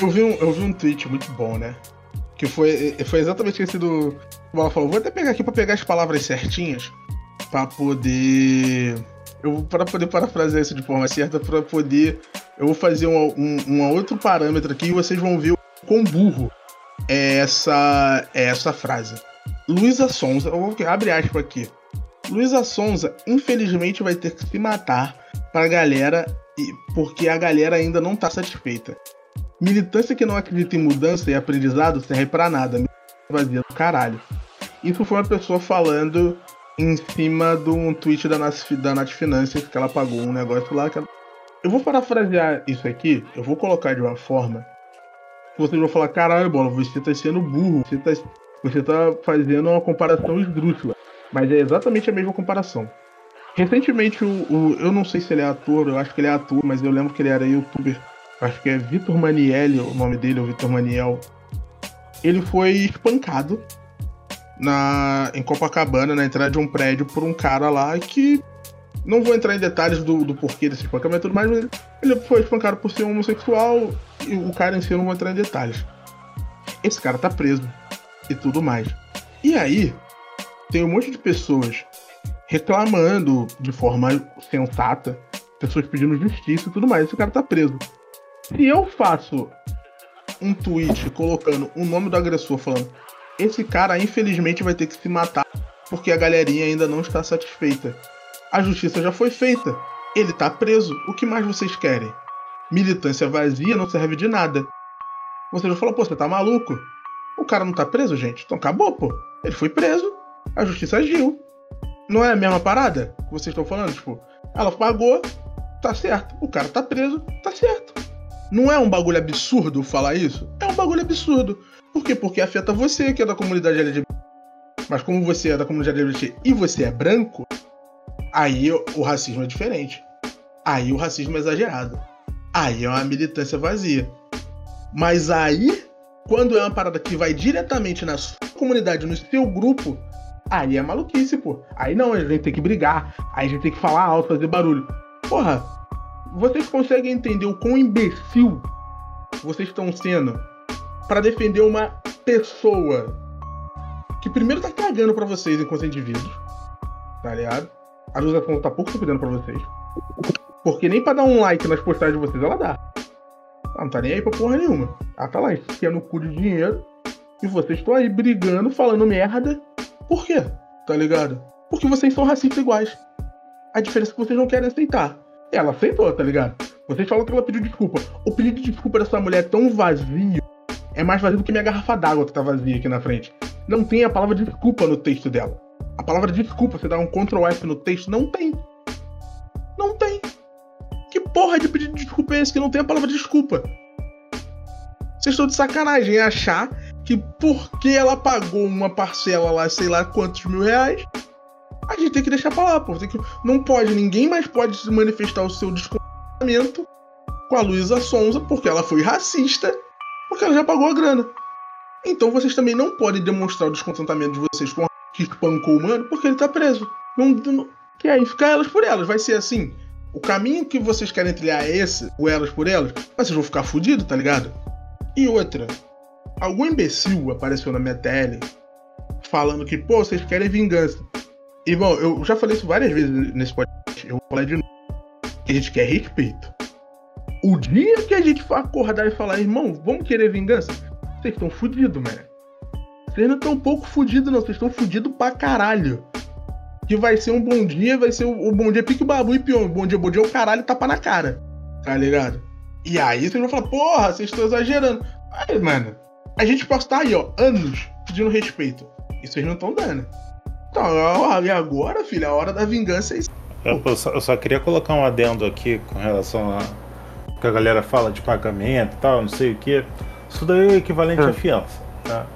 Eu vi, um, eu vi um tweet muito bom, né? Que foi, foi exatamente esse do. O falou: vou até pegar aqui pra pegar as palavras certinhas. Pra poder. Eu para poder parafrasear isso de forma certa, para poder. Eu vou fazer um, um, um, outro parâmetro aqui e vocês vão ver o quão burro é essa, é essa frase. Luísa Sonza, vou abre aspas aqui. Luísa Sonza, infelizmente, vai ter que se matar pra galera, porque a galera ainda não tá satisfeita. Militância que não acredita em mudança e aprendizado serve para nada. Vazia do caralho. Isso foi uma pessoa falando em cima de um tweet da Nath, da Nath Finanças que ela pagou um negócio lá. Ela... Eu vou parafrasear isso aqui, eu vou colocar de uma forma que vocês vão falar: caralho, bola, você tá sendo burro, você tá, você tá fazendo uma comparação esdrúxula. Mas é exatamente a mesma comparação. Recentemente, o, o, eu não sei se ele é ator, eu acho que ele é ator, mas eu lembro que ele era youtuber acho que é Vitor Manielli, o nome dele, o Vitor Maniel. Ele foi espancado na, em Copacabana, na entrada de um prédio, por um cara lá que. Não vou entrar em detalhes do, do porquê desse espancamento, mas ele, ele foi espancado por ser homossexual e o cara em si eu não vou entrar em detalhes. Esse cara tá preso e tudo mais. E aí, tem um monte de pessoas reclamando de forma sensata, pessoas pedindo justiça e tudo mais. Esse cara tá preso. Se eu faço um tweet colocando o nome do agressor falando esse cara infelizmente vai ter que se matar porque a galerinha ainda não está satisfeita. A justiça já foi feita. Ele tá preso. O que mais vocês querem? Militância vazia não serve de nada. Você já falou, pô, você tá maluco? O cara não tá preso, gente? Então acabou, pô. Ele foi preso. A justiça agiu. Não é a mesma parada que vocês estão falando? Tipo, ela pagou, tá certo. O cara tá preso, tá certo. Não é um bagulho absurdo falar isso? É um bagulho absurdo. Por quê? Porque afeta você, que é da comunidade LGBT. Mas como você é da comunidade LGBT e você é branco, aí o racismo é diferente. Aí o racismo é exagerado. Aí é uma militância vazia. Mas aí, quando é uma parada que vai diretamente na sua comunidade, no seu grupo, aí é maluquice, pô. Aí não, a gente tem que brigar, aí a gente tem que falar alto, fazer barulho. Porra, vocês conseguem entender o quão imbecil vocês estão sendo para defender uma pessoa que primeiro tá cagando para vocês enquanto indivíduos, tá ligado? A Sonza tá pouco se fudendo pra vocês. Porque nem pra dar um like nas postagens de vocês ela dá. Ela não tá nem aí pra porra nenhuma. Ela tá lá enfiando o cu de dinheiro. E vocês estão aí brigando, falando merda. Por quê? Tá ligado? Porque vocês são racistas iguais. A diferença é que vocês não querem aceitar. Ela aceitou, tá ligado? Vocês falam que ela pediu desculpa. O pedido de desculpa dessa mulher é tão vazio. É mais vazio do que minha garrafa d'água que tá vazia aqui na frente. Não tem a palavra desculpa no texto dela. A palavra desculpa, você dá um Ctrl F no texto, não tem. Não tem. Que porra de pedido de desculpa é esse que não tem a palavra desculpa? Vocês estão de sacanagem em achar que porque ela pagou uma parcela lá, sei lá quantos mil reais, a gente tem que deixar pra lá, pô. Que... Não pode, ninguém mais pode manifestar o seu descontentamento com a Luísa Sonza porque ela foi racista, porque ela já pagou a grana. Então vocês também não podem demonstrar o descontentamento de vocês com que espancou o mano porque ele tá preso. Não, não, que aí elas por elas. Vai ser assim. O caminho que vocês querem trilhar é esse, o elas por elas, mas vocês vão ficar fudidos, tá ligado? E outra, algum imbecil apareceu na minha tele falando que, pô, vocês querem vingança. Irmão, eu já falei isso várias vezes nesse podcast, eu vou falar de novo. A gente quer respeito. O dia que a gente for acordar e falar, irmão, vamos querer vingança, vocês estão fudidos, mano. Vocês não estão um pouco fudidos, não. Vocês estão fudidos pra caralho. Que vai ser um bom dia, vai ser o, bom dia pique o babu e pior. Bom dia, bom dia, o caralho tapa na cara. Tá ligado? E aí vocês vão falar, porra, vocês estão exagerando. Aí, mano, a gente pode estar aí, ó, anos pedindo respeito. E vocês não estão dando. Então, e agora, filho, a hora da vingança é isso. Eu, só, eu só queria colocar um adendo aqui com relação a que a galera fala de pagamento e tal, não sei o que. Isso daí é equivalente à fiança, tá?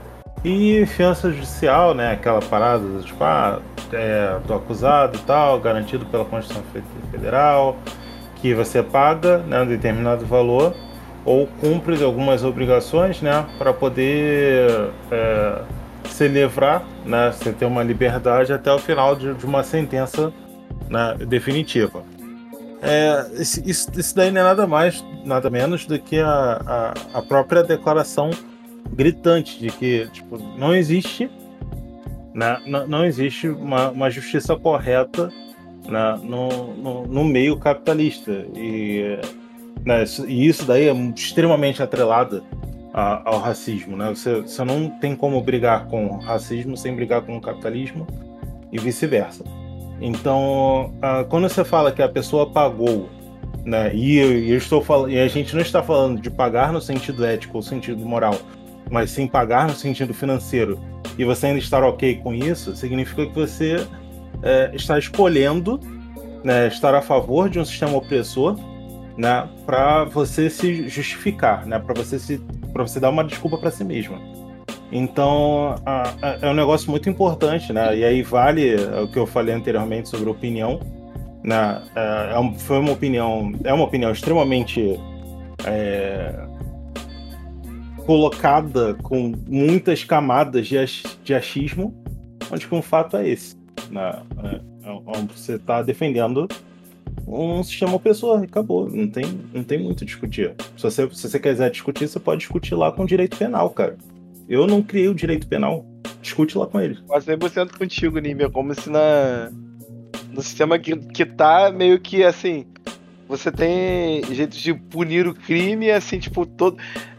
E fiança judicial, né? Aquela parada, tipo, ah, é, do acusado e tal, garantido pela Constituição Federal, que você paga né, um determinado valor ou cumpre algumas obrigações, né? Para poder é, se livrar, né? Você ter uma liberdade até o final de, de uma sentença né, definitiva. É, isso, isso daí não é nada mais, nada menos do que a, a, a própria declaração gritante de que tipo, não existe né, não, não existe uma, uma justiça correta né, no, no, no, meio capitalista e, né, e isso daí é extremamente atrelado ao racismo né? você, você não tem como brigar com o racismo sem brigar com o capitalismo e vice-versa então quando você fala que a pessoa pagou né, e eu, eu estou falando e a gente não está falando de pagar no sentido ético ou sentido moral mas sim pagar no sentido financeiro, e você ainda estar ok com isso, significa que você é, está escolhendo né, estar a favor de um sistema opressor né, para você se justificar, né, para você se para você dar uma desculpa para si mesmo. Então a, a, é um negócio muito importante, né? E aí vale o que eu falei anteriormente sobre opinião, né? É, é foi uma opinião, é uma opinião extremamente é, colocada com muitas camadas de, de achismo, onde um fato é esse. Né? É, é você está defendendo um sistema opressor, acabou. Não tem, não tem muito discutir. Se você, se você quiser discutir, você pode discutir lá com o direito penal, cara. Eu não criei o direito penal. Discute lá com ele. Quase 100% contigo, Nímia. Como se na, no sistema que, que tá, meio que assim. Você tem jeito de punir o crime, assim, tipo, todo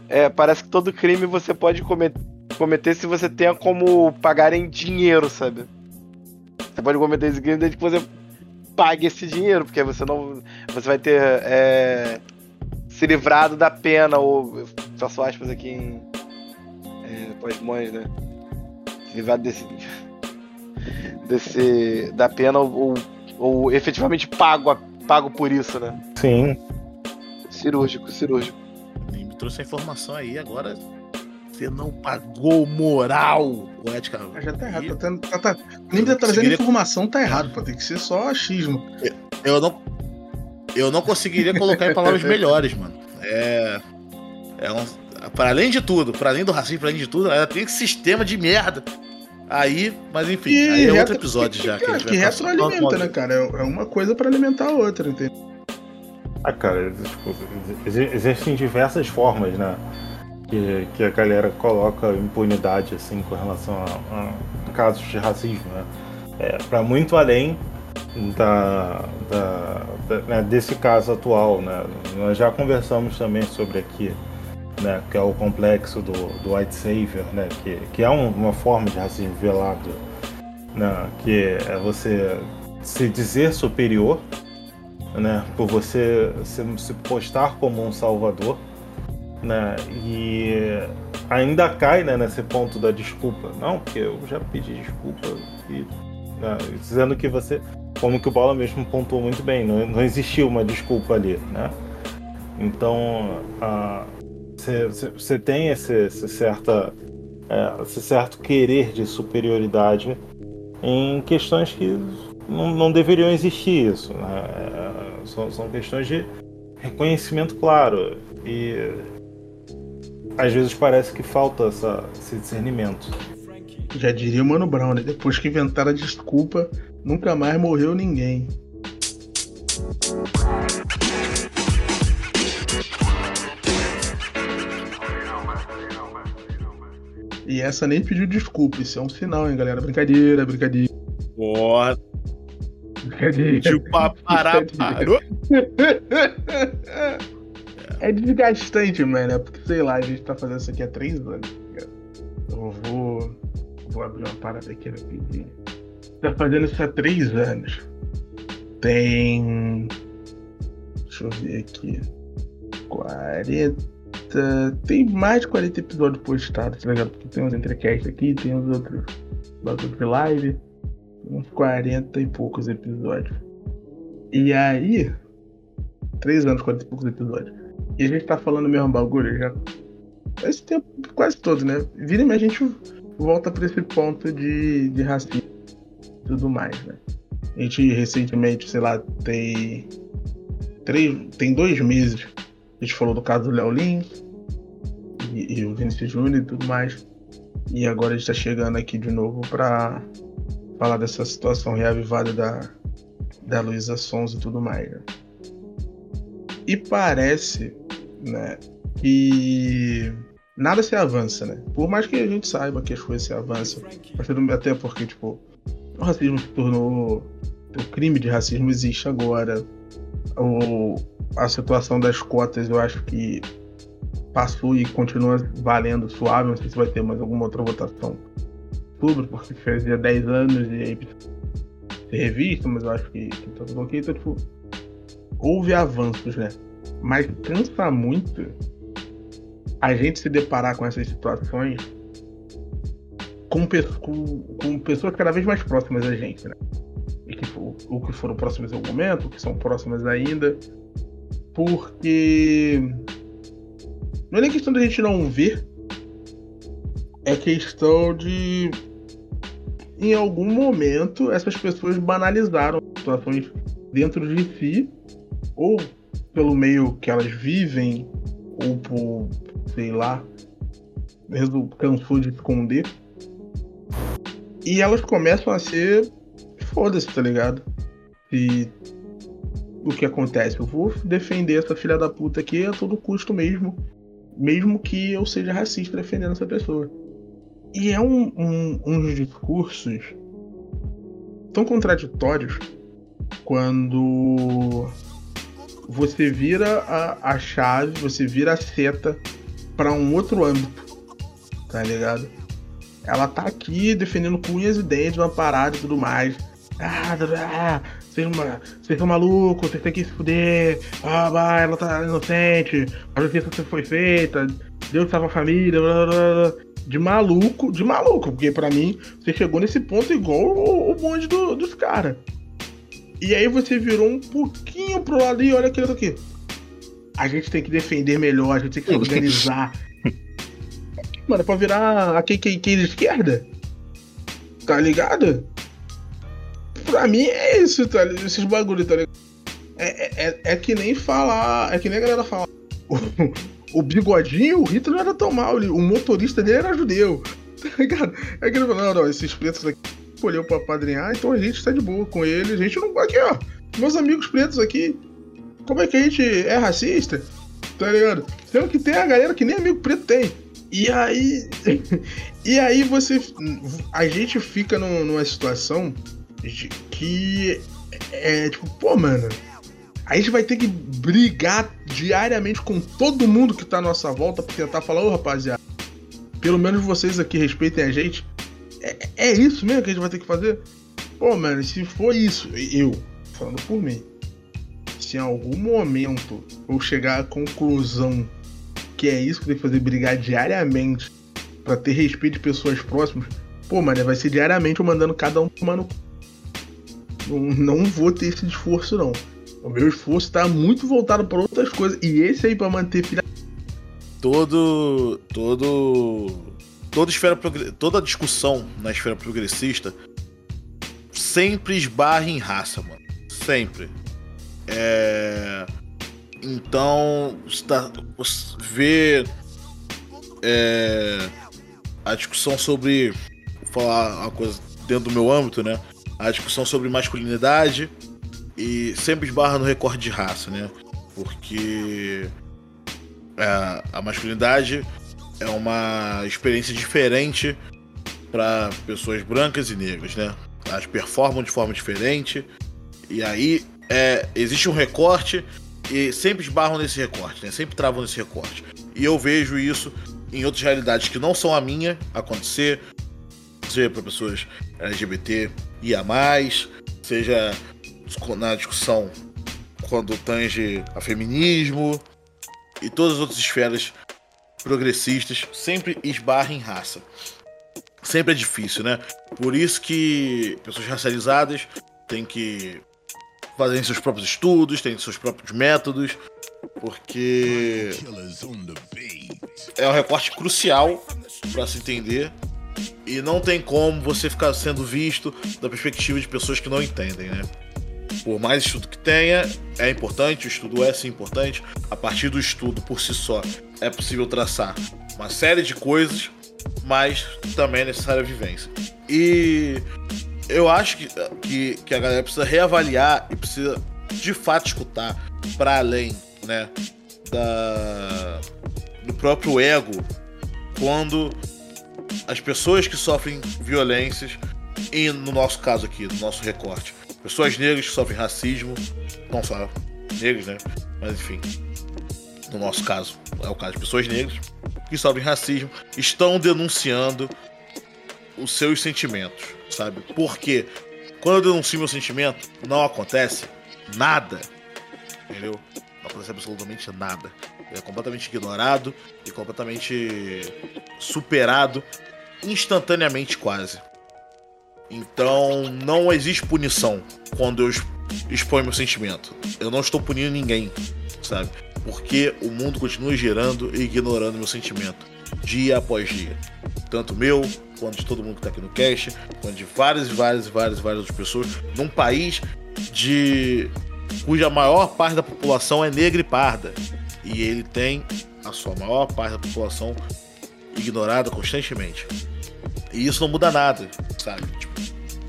é, parece que todo crime você pode cometer, cometer se você tenha como pagar em dinheiro, sabe? Você pode cometer esse crime desde que você pague esse dinheiro, porque você não. Você vai ter é, se livrado da pena, ou. Faço aspas aqui em. É, pós-mães, né? Se livrado desse. desse. da pena, ou, ou efetivamente pago, pago por isso, né? Sim. Cirúrgico, cirúrgico trouxe a informação aí, agora você não pagou moral. Ah, já tá errado. Tá, tá, tá, nem tá trazendo informação, tá errado, pô. Tem que ser só achismo. Eu, eu não. Eu não conseguiria colocar em palavras melhores, mano. É. É um. Para além de tudo, para além do racismo, para além de tudo, ela tem esse sistema de merda. Aí, mas enfim, e aí é outro episódio que, já. Que, que, que retroalimenta, né, cara? É, é uma coisa para alimentar a outra, entendeu? Ah, cara, tipo, existem diversas formas, né? Que, que a galera coloca impunidade, assim, com relação a, a casos de racismo, né? É, para muito além da, da, da né, desse caso atual, né? Nós já conversamos também sobre aqui, né? Que é o complexo do, do white savior, né? Que, que é um, uma forma de racismo velado, né? Que é você se dizer superior, né? Por você se, se postar como um salvador, né? E ainda cai né, nesse ponto da desculpa. Não, porque eu já pedi desculpa e né, dizendo que você, como que o Bola mesmo pontuou muito bem, não, não existiu uma desculpa ali, né? Então, você tem esse, esse, certa, é, esse certo querer de superioridade em questões que não, não deveriam existir isso. Né? É, são, são questões de reconhecimento claro e às vezes parece que falta essa, esse discernimento. Já diria o Mano Brown, né? Depois que inventaram a desculpa, nunca mais morreu ninguém. E essa nem pediu desculpa, isso é um sinal, hein, galera? Brincadeira, brincadeira. Porra. Brincadeira. Pediu pra parar, parou. É desgastante, mano, né? Porque, sei lá, a gente tá fazendo isso aqui há três anos. Tá eu vou. Vou abrir uma parada aqui rapidinho. Tá fazendo isso há três anos. Tem. Deixa eu ver aqui. 40. Tem mais de 40 episódios postados, tá ligado? Porque tem uns entrecasts aqui, tem uns outros bagulho de live. Uns 40 e poucos episódios. E aí. Três anos, 40 e poucos episódios. E a gente tá falando o mesmo bagulho já. Esse tempo quase todo, né? Vira e a gente volta pra esse ponto de, de racismo e tudo mais, né? A gente recentemente, sei lá, tem. Três, tem dois meses. A gente falou do caso do Léo Lins e, e, o Vinicius Júnior e tudo mais. E agora a gente tá chegando aqui de novo pra falar dessa situação reavivada da, da Luísa Sons e tudo mais. Né? E parece né? E nada se avança, né? Por mais que a gente saiba que as coisas se avançam, até porque, tipo, o racismo se tornou. O crime de racismo existe agora. O, a situação das cotas eu acho que passou e continua valendo suave. Não sei se vai ter mais alguma outra votação sobre, porque fazia 10 anos e aí ser revisto, mas eu acho que, que tá tudo ok. Então, tipo, houve avanços, né? Mas cansa muito a gente se deparar com essas situações com, com, com pessoas cada vez mais próximas a gente, né? E que, ou que foram próximas em algum momento, que são próximas ainda. Porque não é nem questão da gente não ver, é questão de em algum momento essas pessoas banalizaram situações dentro de si ou pelo meio que elas vivem, ou por, sei lá, cansou de esconder. E elas começam a ser. Foda-se, tá ligado? E o que acontece? Eu vou defender essa filha da puta aqui a todo custo mesmo. Mesmo que eu seja racista defendendo essa pessoa. E é um, um, uns discursos tão contraditórios quando você vira a, a chave, você vira a seta para um outro âmbito, tá ligado? Ela tá aqui defendendo cunhas e dentes, uma parada e tudo mais. Ah, ah vocês, vocês são malucos, vocês têm que se fuder. Ah, bah, ela tá inocente, a justiça foi feita, Deus salva a família, blá, blá, blá. De maluco, de maluco, porque para mim você chegou nesse ponto igual o, o bonde do, dos caras. E aí você virou um pouquinho pro lado e olha aquilo aqui. A gente tem que defender melhor, a gente tem que organizar. Mano, é pra virar a KKK de esquerda? Tá ligado? Pra mim é isso, tá ligado? Esses bagulho, tá ligado? É, é, é que nem falar. É que nem a galera fala. O, o bigodinho, o Hitler não era tão mal. O motorista dele era judeu. Tá ligado? É que ele falou, não, não, esses pretos aqui escolheu para padrinhar, então a gente tá de boa com ele. A gente não. Aqui, ó. Meus amigos pretos aqui. Como é que a gente é racista? Tá ligado? Sendo que tem a galera que nem amigo preto tem. E aí. e aí você. A gente fica numa situação de que é tipo, pô, mano, a gente vai ter que brigar diariamente com todo mundo que tá à nossa volta pra tentar falar, ô rapaziada, pelo menos vocês aqui respeitem a gente. É, é isso mesmo que a gente vai ter que fazer? Pô, mano, se for isso, eu, falando por mim, se em algum momento eu chegar à conclusão que é isso que tem que fazer, brigar diariamente para ter respeito de pessoas próximas, pô, mano, vai ser diariamente eu mandando cada um tomando. Não, não vou ter esse esforço, não. O meu esforço tá muito voltado para outras coisas. E esse aí para manter filha. Todo. Todo. Toda, esfera, toda discussão na esfera progressista sempre esbarra em raça, mano. Sempre. É... Então, você vê é... a discussão sobre. Vou falar uma coisa dentro do meu âmbito, né? A discussão sobre masculinidade e sempre esbarra no recorte de raça, né? Porque a, a masculinidade é uma experiência diferente para pessoas brancas e negras, né? Elas performam de forma diferente e aí é, existe um recorte e sempre esbarram nesse recorte, né? Sempre travam nesse recorte. E eu vejo isso em outras realidades que não são a minha acontecer, seja para pessoas LGBT e a mais, seja na discussão quando tange a feminismo e todas as outras esferas progressistas, sempre esbarra em raça. Sempre é difícil, né? Por isso que pessoas racializadas têm que fazer seus próprios estudos, têm seus próprios métodos, porque é um recorte crucial para se entender e não tem como você ficar sendo visto da perspectiva de pessoas que não entendem, né? Por mais estudo que tenha, é importante, o estudo é sim importante. A partir do estudo por si só, é possível traçar uma série de coisas, mas também é necessária a vivência. E eu acho que, que, que a galera precisa reavaliar e precisa de fato escutar para além, né, da, do próprio ego quando as pessoas que sofrem violências, e no nosso caso aqui, no nosso recorte, pessoas negras que sofrem racismo, não só negros, né? Mas enfim, no nosso caso, é o caso de pessoas negras que sofrem racismo, estão denunciando os seus sentimentos, sabe? Porque quando eu denuncio meu sentimento, não acontece nada, entendeu? Não acontece absolutamente nada. É completamente ignorado e completamente superado instantaneamente quase. Então não existe punição quando eu exponho meu sentimento. Eu não estou punindo ninguém, sabe? Porque o mundo continua girando e ignorando meu sentimento, dia após dia. Tanto meu, quanto de todo mundo que está aqui no cast, quanto de várias, várias, várias, várias outras pessoas, num país de cuja maior parte da população é negra e parda. E ele tem a sua maior parte da população ignorada constantemente. E isso não muda nada, sabe?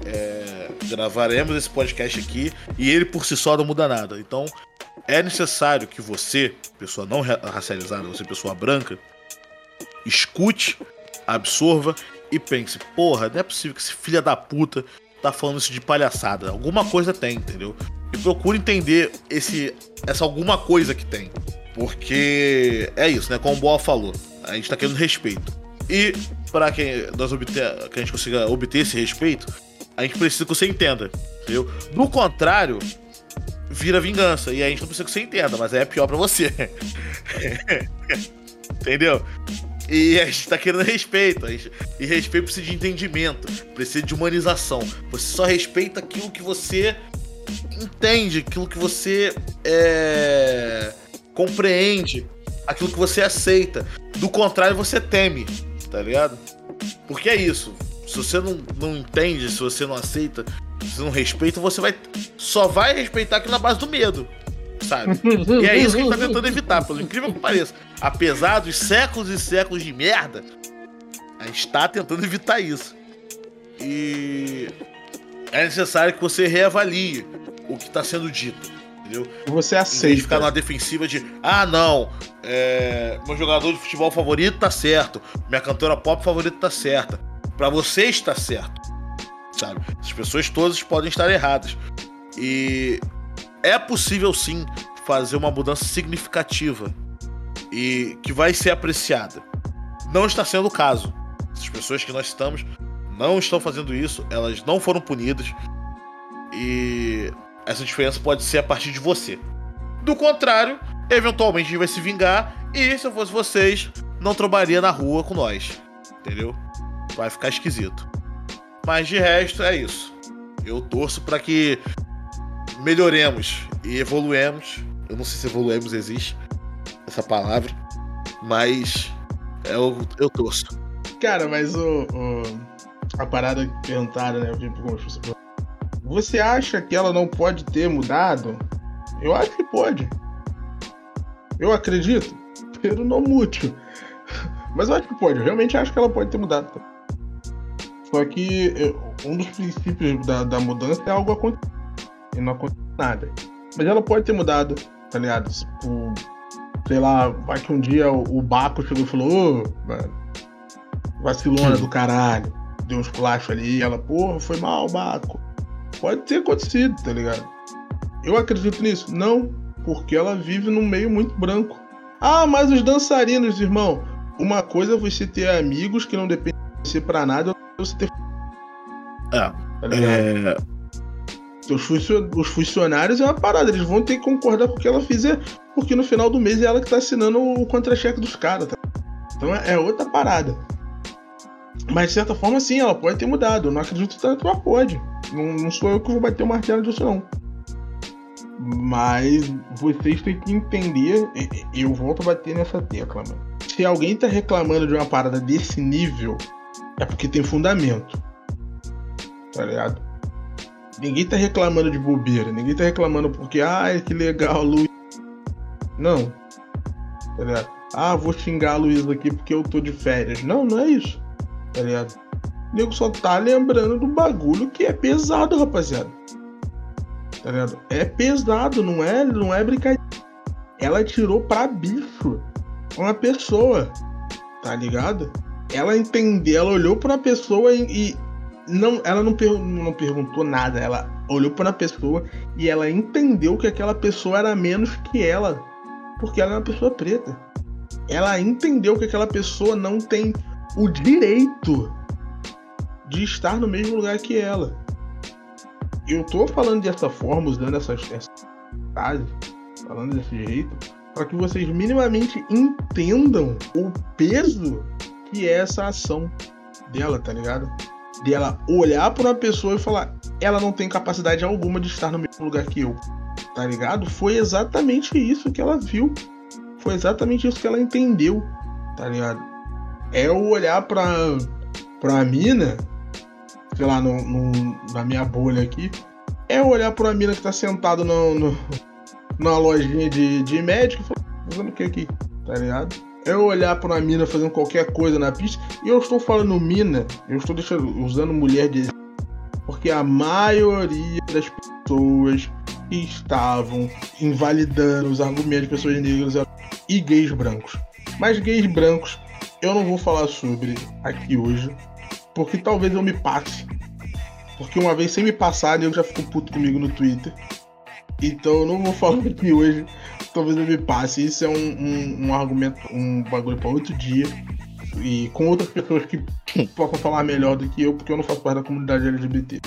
É, gravaremos esse podcast aqui e ele por si só não muda nada. Então é necessário que você, pessoa não racializada, você, pessoa branca, escute, absorva e pense: porra, não é possível que esse filho da puta tá falando isso de palhaçada. Alguma coisa tem, entendeu? E procure entender esse, essa alguma coisa que tem. Porque é isso, né? Como o Boa falou, a gente tá querendo respeito. E para que nós obter, que a gente consiga obter esse respeito, a gente precisa que você entenda, entendeu? Do contrário, vira vingança. E a gente não precisa que você entenda, mas é pior para você. entendeu? E a gente tá querendo respeito. E respeito precisa de entendimento, precisa de humanização. Você só respeita aquilo que você entende, aquilo que você é, compreende, aquilo que você aceita. Do contrário, você teme tá ligado? Porque é isso. Se você não, não entende, se você não aceita, se você não respeita, você vai só vai respeitar aqui na base do medo, sabe? E é isso que a gente tá tentando evitar, pelo incrível que pareça. Apesar dos séculos e séculos de merda, a gente tá tentando evitar isso. E é necessário que você reavalie o que está sendo dito entendeu? Você aceita. ficar na defensiva de, ah, não, é, meu jogador de futebol favorito tá certo, minha cantora pop favorita tá certa. Para você está certo, sabe? As pessoas todas podem estar erradas, E é possível sim fazer uma mudança significativa e que vai ser apreciada. Não está sendo o caso. As pessoas que nós estamos não estão fazendo isso, elas não foram punidas e essa diferença pode ser a partir de você. Do contrário, eventualmente a gente vai se vingar e se eu fosse vocês, não trabalharia na rua com nós. Entendeu? Vai ficar esquisito. Mas de resto é isso. Eu torço para que melhoremos e evoluemos. Eu não sei se evoluemos existe essa palavra, mas eu, eu torço. Cara, mas o, o a parada que perguntaram, né? Você acha que ela não pode ter mudado? Eu acho que pode. Eu acredito. Pero não muito. Mas eu acho que pode. Eu realmente acho que ela pode ter mudado. Só que um dos princípios da, da mudança é algo acontecer. E não acontece nada. Mas ela pode ter mudado, tá ligado? Tipo, sei lá, vai que um dia o, o Baco chegou e falou, ô, mano, vacilona do caralho. Deu uns plachos ali e ela, porra, foi mal, Baco. Pode ter acontecido, tá ligado? Eu acredito nisso? Não, porque ela vive num meio muito branco. Ah, mas os dançarinos, irmão. Uma coisa é você ter amigos que não dependem você pra nada, você ter. É. Tá é... Os funcionários é uma parada, eles vão ter que concordar com o que ela fizer, porque no final do mês é ela que tá assinando o contra-cheque dos caras, tá? Então é, é outra parada. Mas de certa forma, sim, ela pode ter mudado. Eu não acredito tanto que ela pode. Não, não sou eu que vou bater o martelo disso, não. Mas vocês têm que entender, eu volto a bater nessa tecla, mano. Se alguém tá reclamando de uma parada desse nível, é porque tem fundamento. Tá ligado? Ninguém tá reclamando de bobeira, ninguém tá reclamando porque, ai, que legal, Luiz. Não. Tá ligado? Ah, vou xingar a Luiz aqui porque eu tô de férias. Não, não é isso. Tá ligado? O nego só tá lembrando do bagulho que é pesado, rapaziada. Tá ligado? É pesado, não é, não é brincadeira. Ela tirou pra bicho uma pessoa, tá ligado? Ela entendeu, ela olhou pra uma pessoa e, e não, ela não, per, não perguntou nada. Ela olhou para a pessoa e ela entendeu que aquela pessoa era menos que ela, porque ela é uma pessoa preta. Ela entendeu que aquela pessoa não tem o direito de estar no mesmo lugar que ela. Eu tô falando dessa forma, usando essas, essas frases, falando desse jeito, para que vocês minimamente entendam o peso que é essa ação dela, tá ligado? De ela olhar para uma pessoa e falar, ela não tem capacidade alguma de estar no mesmo lugar que eu, tá ligado? Foi exatamente isso que ela viu. Foi exatamente isso que ela entendeu, tá ligado? É o olhar pra, pra mina sei lá, no, no, na minha bolha aqui, é olhar pra mina que tá sentado no, no, lojinha de, de médico e falar, fazendo o que aqui? Tá ligado? É olhar pra uma mina fazendo qualquer coisa na pista, e eu estou falando mina, eu estou deixando, usando mulher de porque a maioria das pessoas que estavam invalidando os argumentos de pessoas negras e gays brancos. Mas gays brancos eu não vou falar sobre aqui hoje, porque talvez eu me passe. Porque uma vez sem me passar, eu já ficou puto comigo no Twitter. Então eu não vou falar aqui hoje. Talvez eu me passe. Isso é um, um, um argumento, um bagulho para outro dia. E com outras pessoas que possam falar melhor do que eu, porque eu não faço parte da comunidade LGBT.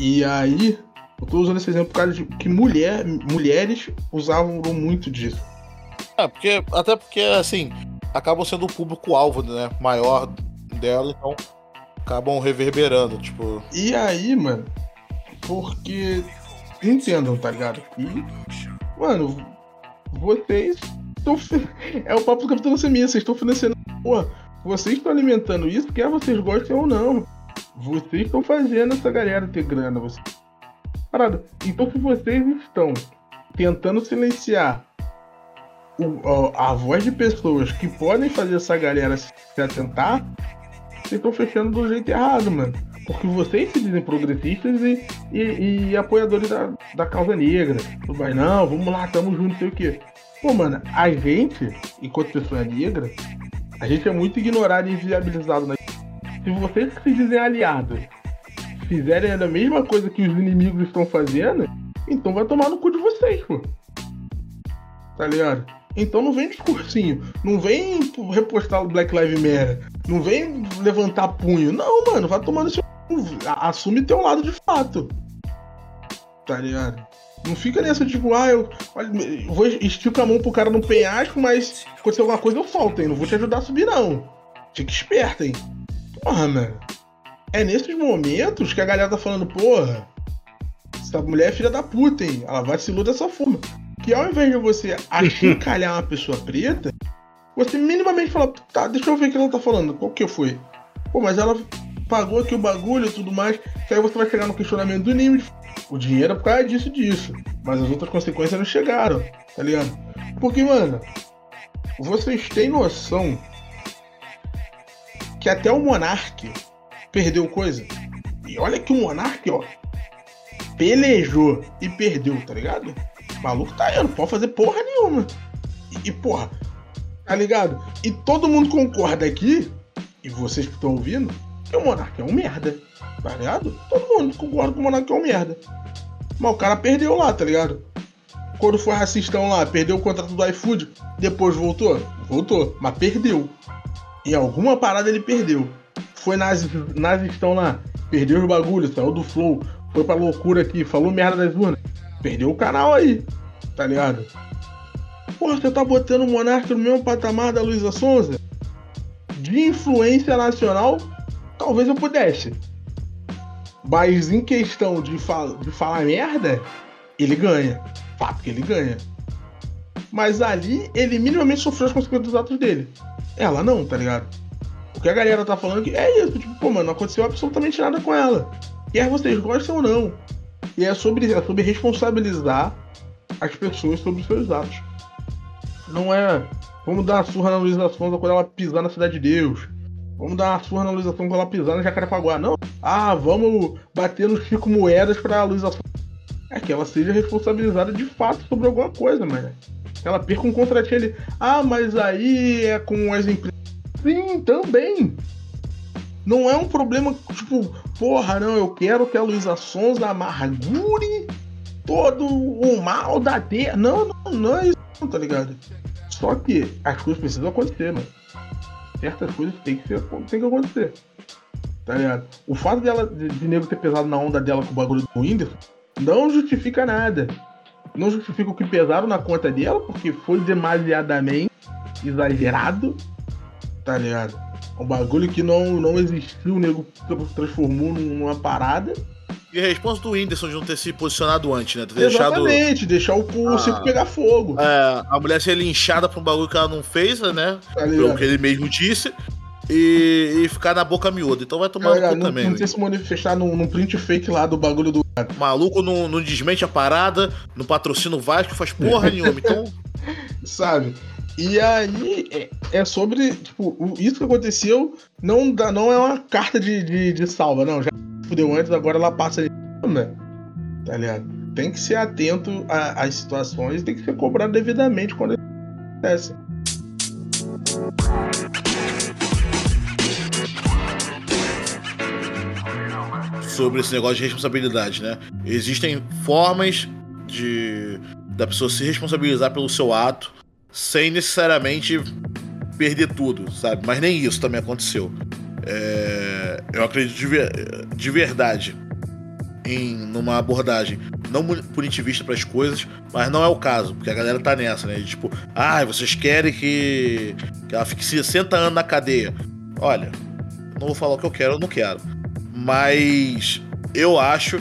E aí, eu tô usando esse exemplo por causa de que mulher, mulheres usavam muito disso. É, porque, até porque, assim, acabam sendo o público-alvo, né? Maior dela, então acabam reverberando, tipo. E aí, mano, porque entendam, tá ligado? E, mano, vocês estão. É o papo do Capitão Seminha, vocês estão financiando. Vocês estão alimentando isso, quer vocês gostem ou não. Vocês estão fazendo essa galera ter grana. Vocês... Parada. Então, se vocês estão tentando silenciar o, a, a voz de pessoas que podem fazer essa galera se atentar, vocês estão fechando do jeito errado, mano. Porque vocês se dizem progressistas e, e, e apoiadores da, da causa negra. Vai, não, vamos lá, tamo junto, sei o quê. Pô, mano, a gente, enquanto pessoa negra, a gente é muito ignorado e inviabilizado. Né? Se vocês que se dizem aliados fizerem a mesma coisa que os inimigos estão fazendo, Então vai tomar no cu de vocês, pô. Tá ligado? Então não vem discursinho. Não vem repostar o Black Lives Matter. Não vem levantar punho. Não, mano, vai tomando seu. Assume teu lado de fato. Tá ligado? Não fica nessa, tipo, ah, eu, eu vou esticar a mão pro cara no penhasco, mas acontecer alguma coisa eu solto, hein? Não vou te ajudar a subir, não. Fica esperto, hein? Porra, mano. É nesses momentos que a galera tá falando, porra, essa mulher é filha da puta, hein? Ela vacilou dessa forma. Que ao invés de você achincalhar uma pessoa preta, você minimamente fala, tá, deixa eu ver o que ela tá falando. Qual que foi? Pô, mas ela pagou aqui o bagulho e tudo mais. Que aí você vai chegar no questionamento do Nimes. O dinheiro é por causa disso disso. Mas as outras consequências não chegaram, tá ligado? Porque, mano, vocês têm noção que até o Monark perdeu coisa. E olha que o Monark, ó, pelejou e perdeu, tá ligado? O maluco tá aí, não pode fazer porra nenhuma. E, e porra, tá ligado? E todo mundo concorda aqui, e vocês que estão ouvindo, que o Monark é um merda, tá ligado? Todo mundo concorda que o Monark é um merda. Mas o cara perdeu lá, tá ligado? Quando foi racistão lá, perdeu o contrato do iFood, depois voltou? Voltou, mas perdeu. Em alguma parada ele perdeu. Foi nazistão lá, perdeu os bagulhos, saiu do flow, foi pra loucura aqui, falou merda das urnas. Perdeu o canal aí, tá ligado? Porra, você tá botando o Monarca no mesmo patamar da Luísa Sonza? De influência nacional, talvez eu pudesse. Mas em questão de, fal de falar merda, ele ganha. Fato que ele ganha. Mas ali, ele minimamente sofreu as consequências dos atos dele. Ela não, tá ligado? O que a galera tá falando que é isso, tipo, pô, mano, não aconteceu absolutamente nada com ela. Quer vocês gostem ou não. E é sobre, é sobre responsabilizar as pessoas sobre os seus atos. Não é vamos dar uma surra na Luísa Sonza quando ela pisar na Cidade de Deus. Vamos dar uma surra na Sonza quando ela pisar no Jacarepaguá. Não. Ah, vamos bater no Chico Moedas pra Luísa Sonza. É que ela seja responsabilizada de fato sobre alguma coisa. Que ela perca um contratinho ali. Ah, mas aí é com as empresas. Sim, também. Não é um problema, tipo, porra, não, eu quero que a Luísa Sonza amargure todo o mal da terra. Não, não, não é isso, tá ligado? Só que as coisas precisam acontecer, mano. Certas coisas tem que, ser, tem que acontecer. Tá ligado? O fato dela, de, de nego ter pesado na onda dela com o bagulho do Whindersson não justifica nada. Não justifica o que pesaram na conta dela, porque foi demasiadamente exagerado. Tá ligado? Um bagulho que não, não existiu, o nego transformou numa parada. E a resposta do Whindersson de não ter se posicionado antes, né? Ter Exatamente, deixado... deixar o, o ah, pegar fogo. É, a mulher ser linchada por um bagulho que ela não fez, né? Tá pelo que ele mesmo disse. E, e, ficar na boca miúda. Então vai tomar no cu também. Não tem se manifestar num, num, print fake lá do bagulho do. Maluco não, não desmente a parada, no patrocínio Vasco, faz porra nenhuma. Então. Sabe? E aí é, é, sobre, tipo, isso que aconteceu não, dá, não é uma carta de, de, de salva, não. Já fudeu antes, agora ela passa ali. Tá ligado? Tem que ser atento às situações, tem que ser cobrado devidamente quando acontece. Sobre esse negócio de responsabilidade, né? Existem formas de da pessoa se responsabilizar pelo seu ato sem necessariamente perder tudo, sabe? Mas nem isso também aconteceu. É, eu acredito de, ver, de verdade em numa abordagem não punitivista para as coisas, mas não é o caso, porque a galera tá nessa, né? Tipo, ah, vocês querem que, que ela fique 60 anos na cadeia. Olha, não vou falar o que eu quero, eu não quero. Mas eu acho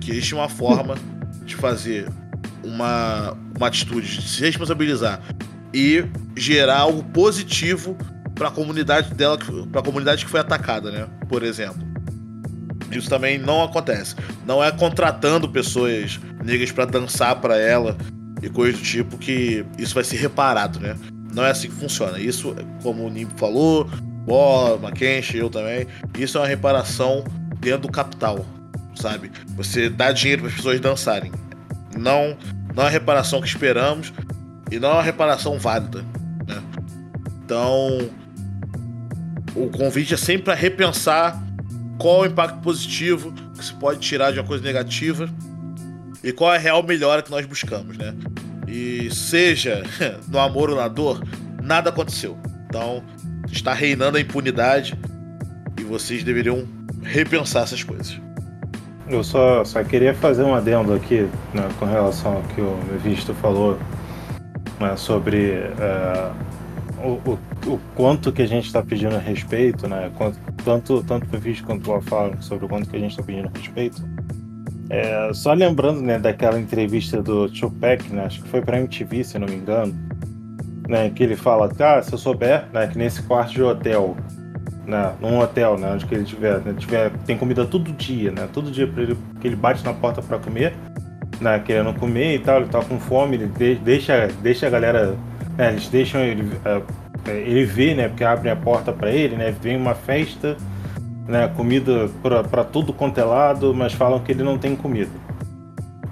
que existe uma forma de fazer uma, uma atitude, de se responsabilizar e gerar algo positivo para a comunidade dela, para a comunidade que foi atacada, né? Por exemplo. Isso também não acontece. Não é contratando pessoas negras para dançar para ela e coisas do tipo que isso vai ser reparado, né? Não é assim que funciona. Isso, como o Nimbo falou, Bola, Mackenzie, eu também, isso é uma reparação dentro do capital, sabe? Você dá dinheiro para as pessoas dançarem. Não, não é a reparação que esperamos, e não é uma reparação válida. Né? Então, o convite é sempre para repensar qual é o impacto positivo que se pode tirar de uma coisa negativa e qual é a real melhora que nós buscamos, né? E seja no amor ou na dor, nada aconteceu. Então, está reinando a impunidade e vocês deveriam repensar essas coisas. Eu só, só queria fazer um adendo aqui né, com relação ao que o Mevisto falou né, sobre uh, o, o, o, quanto que a gente está pedindo respeito, né? Quanto, tanto, tanto o Mevisto quanto o falam sobre o quanto que a gente está pedindo respeito. É, só lembrando né, daquela entrevista do Tupac, né, acho que foi para MTV, se não me engano, né, que ele fala, cara, se eu souber né, que nesse quarto de hotel, né, num hotel, né, onde que ele tiver, né, tiver, tem comida todo dia, né, todo dia ele, que ele bate na porta para comer, né, querendo comer e tal, ele tá com fome, ele deixa, deixa a galera, né, eles deixam ele, é, ele ver, né, porque abrem a porta para ele, né, vem uma festa né, comida para tudo quanto é lado, mas falam que ele não tem comida.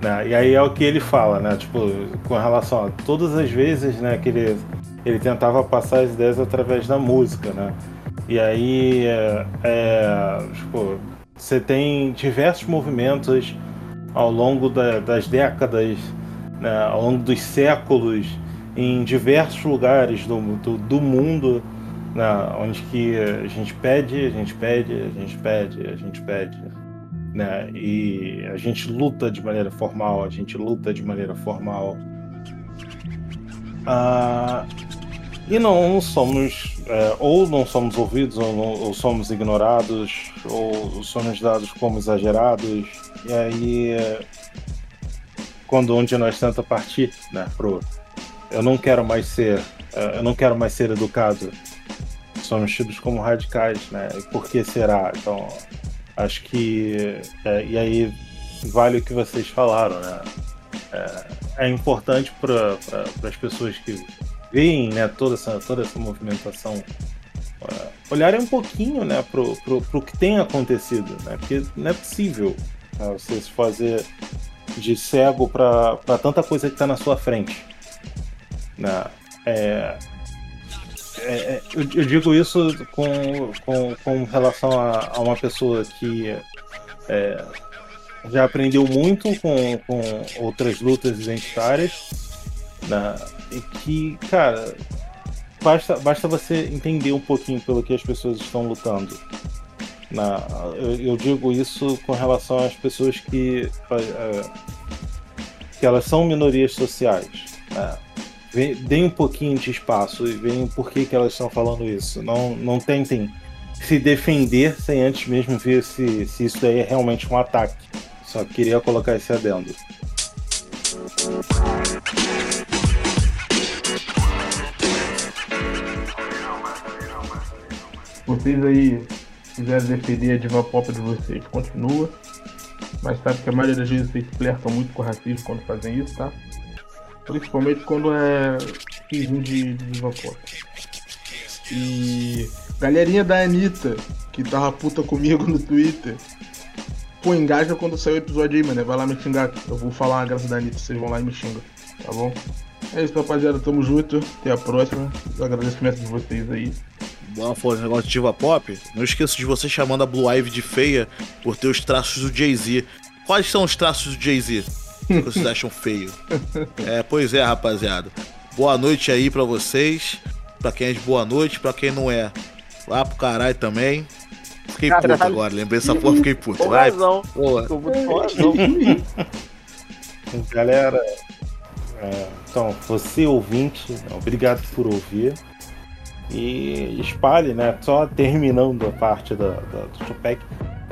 Né? E aí é o que ele fala, né? Tipo, com relação a todas as vezes né, que ele, ele tentava passar as ideias através da música, né? E aí, é, é, tipo, você tem diversos movimentos ao longo da, das décadas, né, ao longo dos séculos, em diversos lugares do, do, do mundo, né, onde que a gente pede, a gente pede, a gente pede, a gente pede, né, e a gente luta de maneira formal, a gente luta de maneira formal. Ah, e não somos, é, ou não somos ouvidos, ou, não, ou, somos ignorados, ou somos dados como exagerados, e aí, quando um de nós tenta partir, né, pro eu não quero mais ser, é, eu não quero mais ser educado, somos tidos como radicais, né? E por que será? Então, acho que. É, e aí vale o que vocês falaram, né? É, é importante para pra, as pessoas que veem né, toda, essa, toda essa movimentação uh, olharem um pouquinho né, pro, pro que tem acontecido, né? Porque não é possível né, você se fazer de cego para tanta coisa que está na sua frente. Né? É, é, é, eu, eu, digo isso com, com, com relação a, a, uma pessoa que é, já aprendeu muito com, com outras lutas identitárias né, e que, cara, basta, basta você entender um pouquinho pelo que as pessoas estão lutando. Né. Eu, eu digo isso com relação às pessoas que, é, que elas são minorias sociais. Né deem um pouquinho de espaço e vejam por que, que elas estão falando isso. Não, não tentem se defender sem antes mesmo ver se, se isso daí é realmente um ataque. Só queria colocar esse adendo. Vocês aí quiserem defender a diva pop de vocês, continua. Mas sabe que a maioria das vezes vocês flertam muito com o racismo quando fazem isso, tá? Principalmente quando é finzinho de, de vapor. E galerinha da Anitta, que tava puta comigo no Twitter. Pô, engaja quando sair o episódio aí, mano. Vai lá me xingar. Eu vou falar a graça da Anitta, vocês vão lá e me xingam. Tá bom? É isso, rapaziada. Tamo junto. Até a próxima. Eu agradeço o de vocês aí. Foi um negócio de diva pop. Não esqueço de você chamando a Blue Ivy de feia por ter os traços do Jay-Z. Quais são os traços do Jay-Z? Que vocês acham feio. É, pois é, rapaziada. Boa noite aí pra vocês. Pra quem é de boa noite, pra quem não é, lá pro caralho também. Fiquei caralho. puto agora, lembrei essa porra, fiquei puto. Com Vai, razão. Boa. Galera, é, então, você ouvinte, obrigado por ouvir. E espalhe, né? Só terminando a parte da, da do Tupac,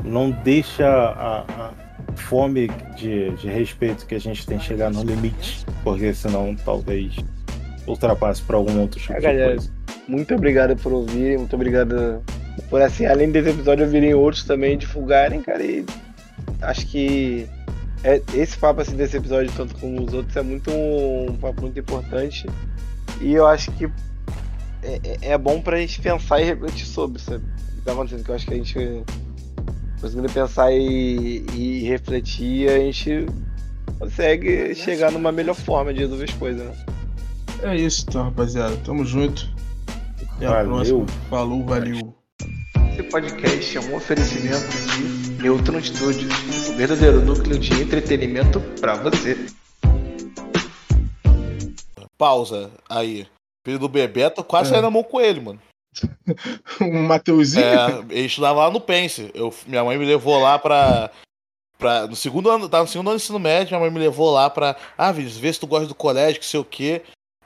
não deixa a, a fome de, de respeito que a gente tem chegar no limite, porque senão talvez ultrapasse para algum outro tipo é, de galera, coisa. Muito obrigado por ouvirem, muito obrigado por assim, além desse episódio, ouvirem outros também, divulgarem, cara, e acho que é, esse papo assim, desse episódio, tanto como os outros, é muito um, um papo muito importante. E eu acho que é, é, é bom pra gente pensar e refletir sobre, sabe? O que tá acontecendo, que eu acho que a gente conseguindo pensar e, e refletir, a gente consegue chegar numa melhor forma de resolver as coisas, né? É isso então, rapaziada. Tamo junto. Até valeu. a próxima. Falou, valeu. Esse podcast é um oferecimento de Neutron Studios. verdadeiro núcleo de entretenimento pra você. Pausa aí. Filho do Bebeto quase É. saiu na mão com ele, mano. Um Mateuzinho. É, ele estudava lá no Pense. Eu, minha mãe me levou lá pra. pra no segundo ano, tava no segundo ano do ensino médio, minha mãe me levou lá pra. Ah, Vinícius, vê se tu gosta do colégio, que sei o quê.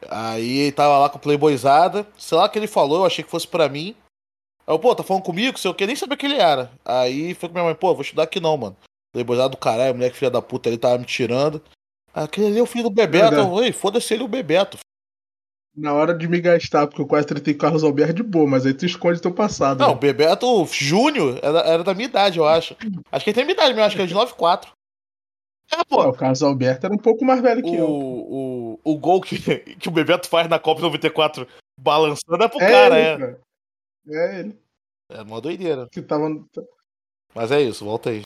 Aí ele tava lá com o Playboyzada. Sei lá o que ele falou, eu achei que fosse pra mim. Aí eu, pô, tá falando comigo, sei o quê, nem sabia que ele era. Aí foi com minha mãe, pô, vou estudar aqui não, mano. Playboyzada do caralho, moleque filha da puta, ele tava me tirando. Aquele ali é o filho do Bebeto. Eu, Ei, foda-se ele o Bebeto. Na hora de me gastar, porque eu quase tretei com o Carlos Alberto de boa, mas aí tu esconde teu passado. Não, o né? Bebeto Júnior era, era da minha idade, eu acho. Acho que ele tem minha idade mesmo, acho que é de 94. É, pô. o Carlos Alberto era um pouco mais velho que eu. O, o, o gol que, que o Bebeto faz na Copa 94 balançando é pro É cara, ele, é. cara. É ele. É uma doideira. Que tava. Mas é isso, volta aí.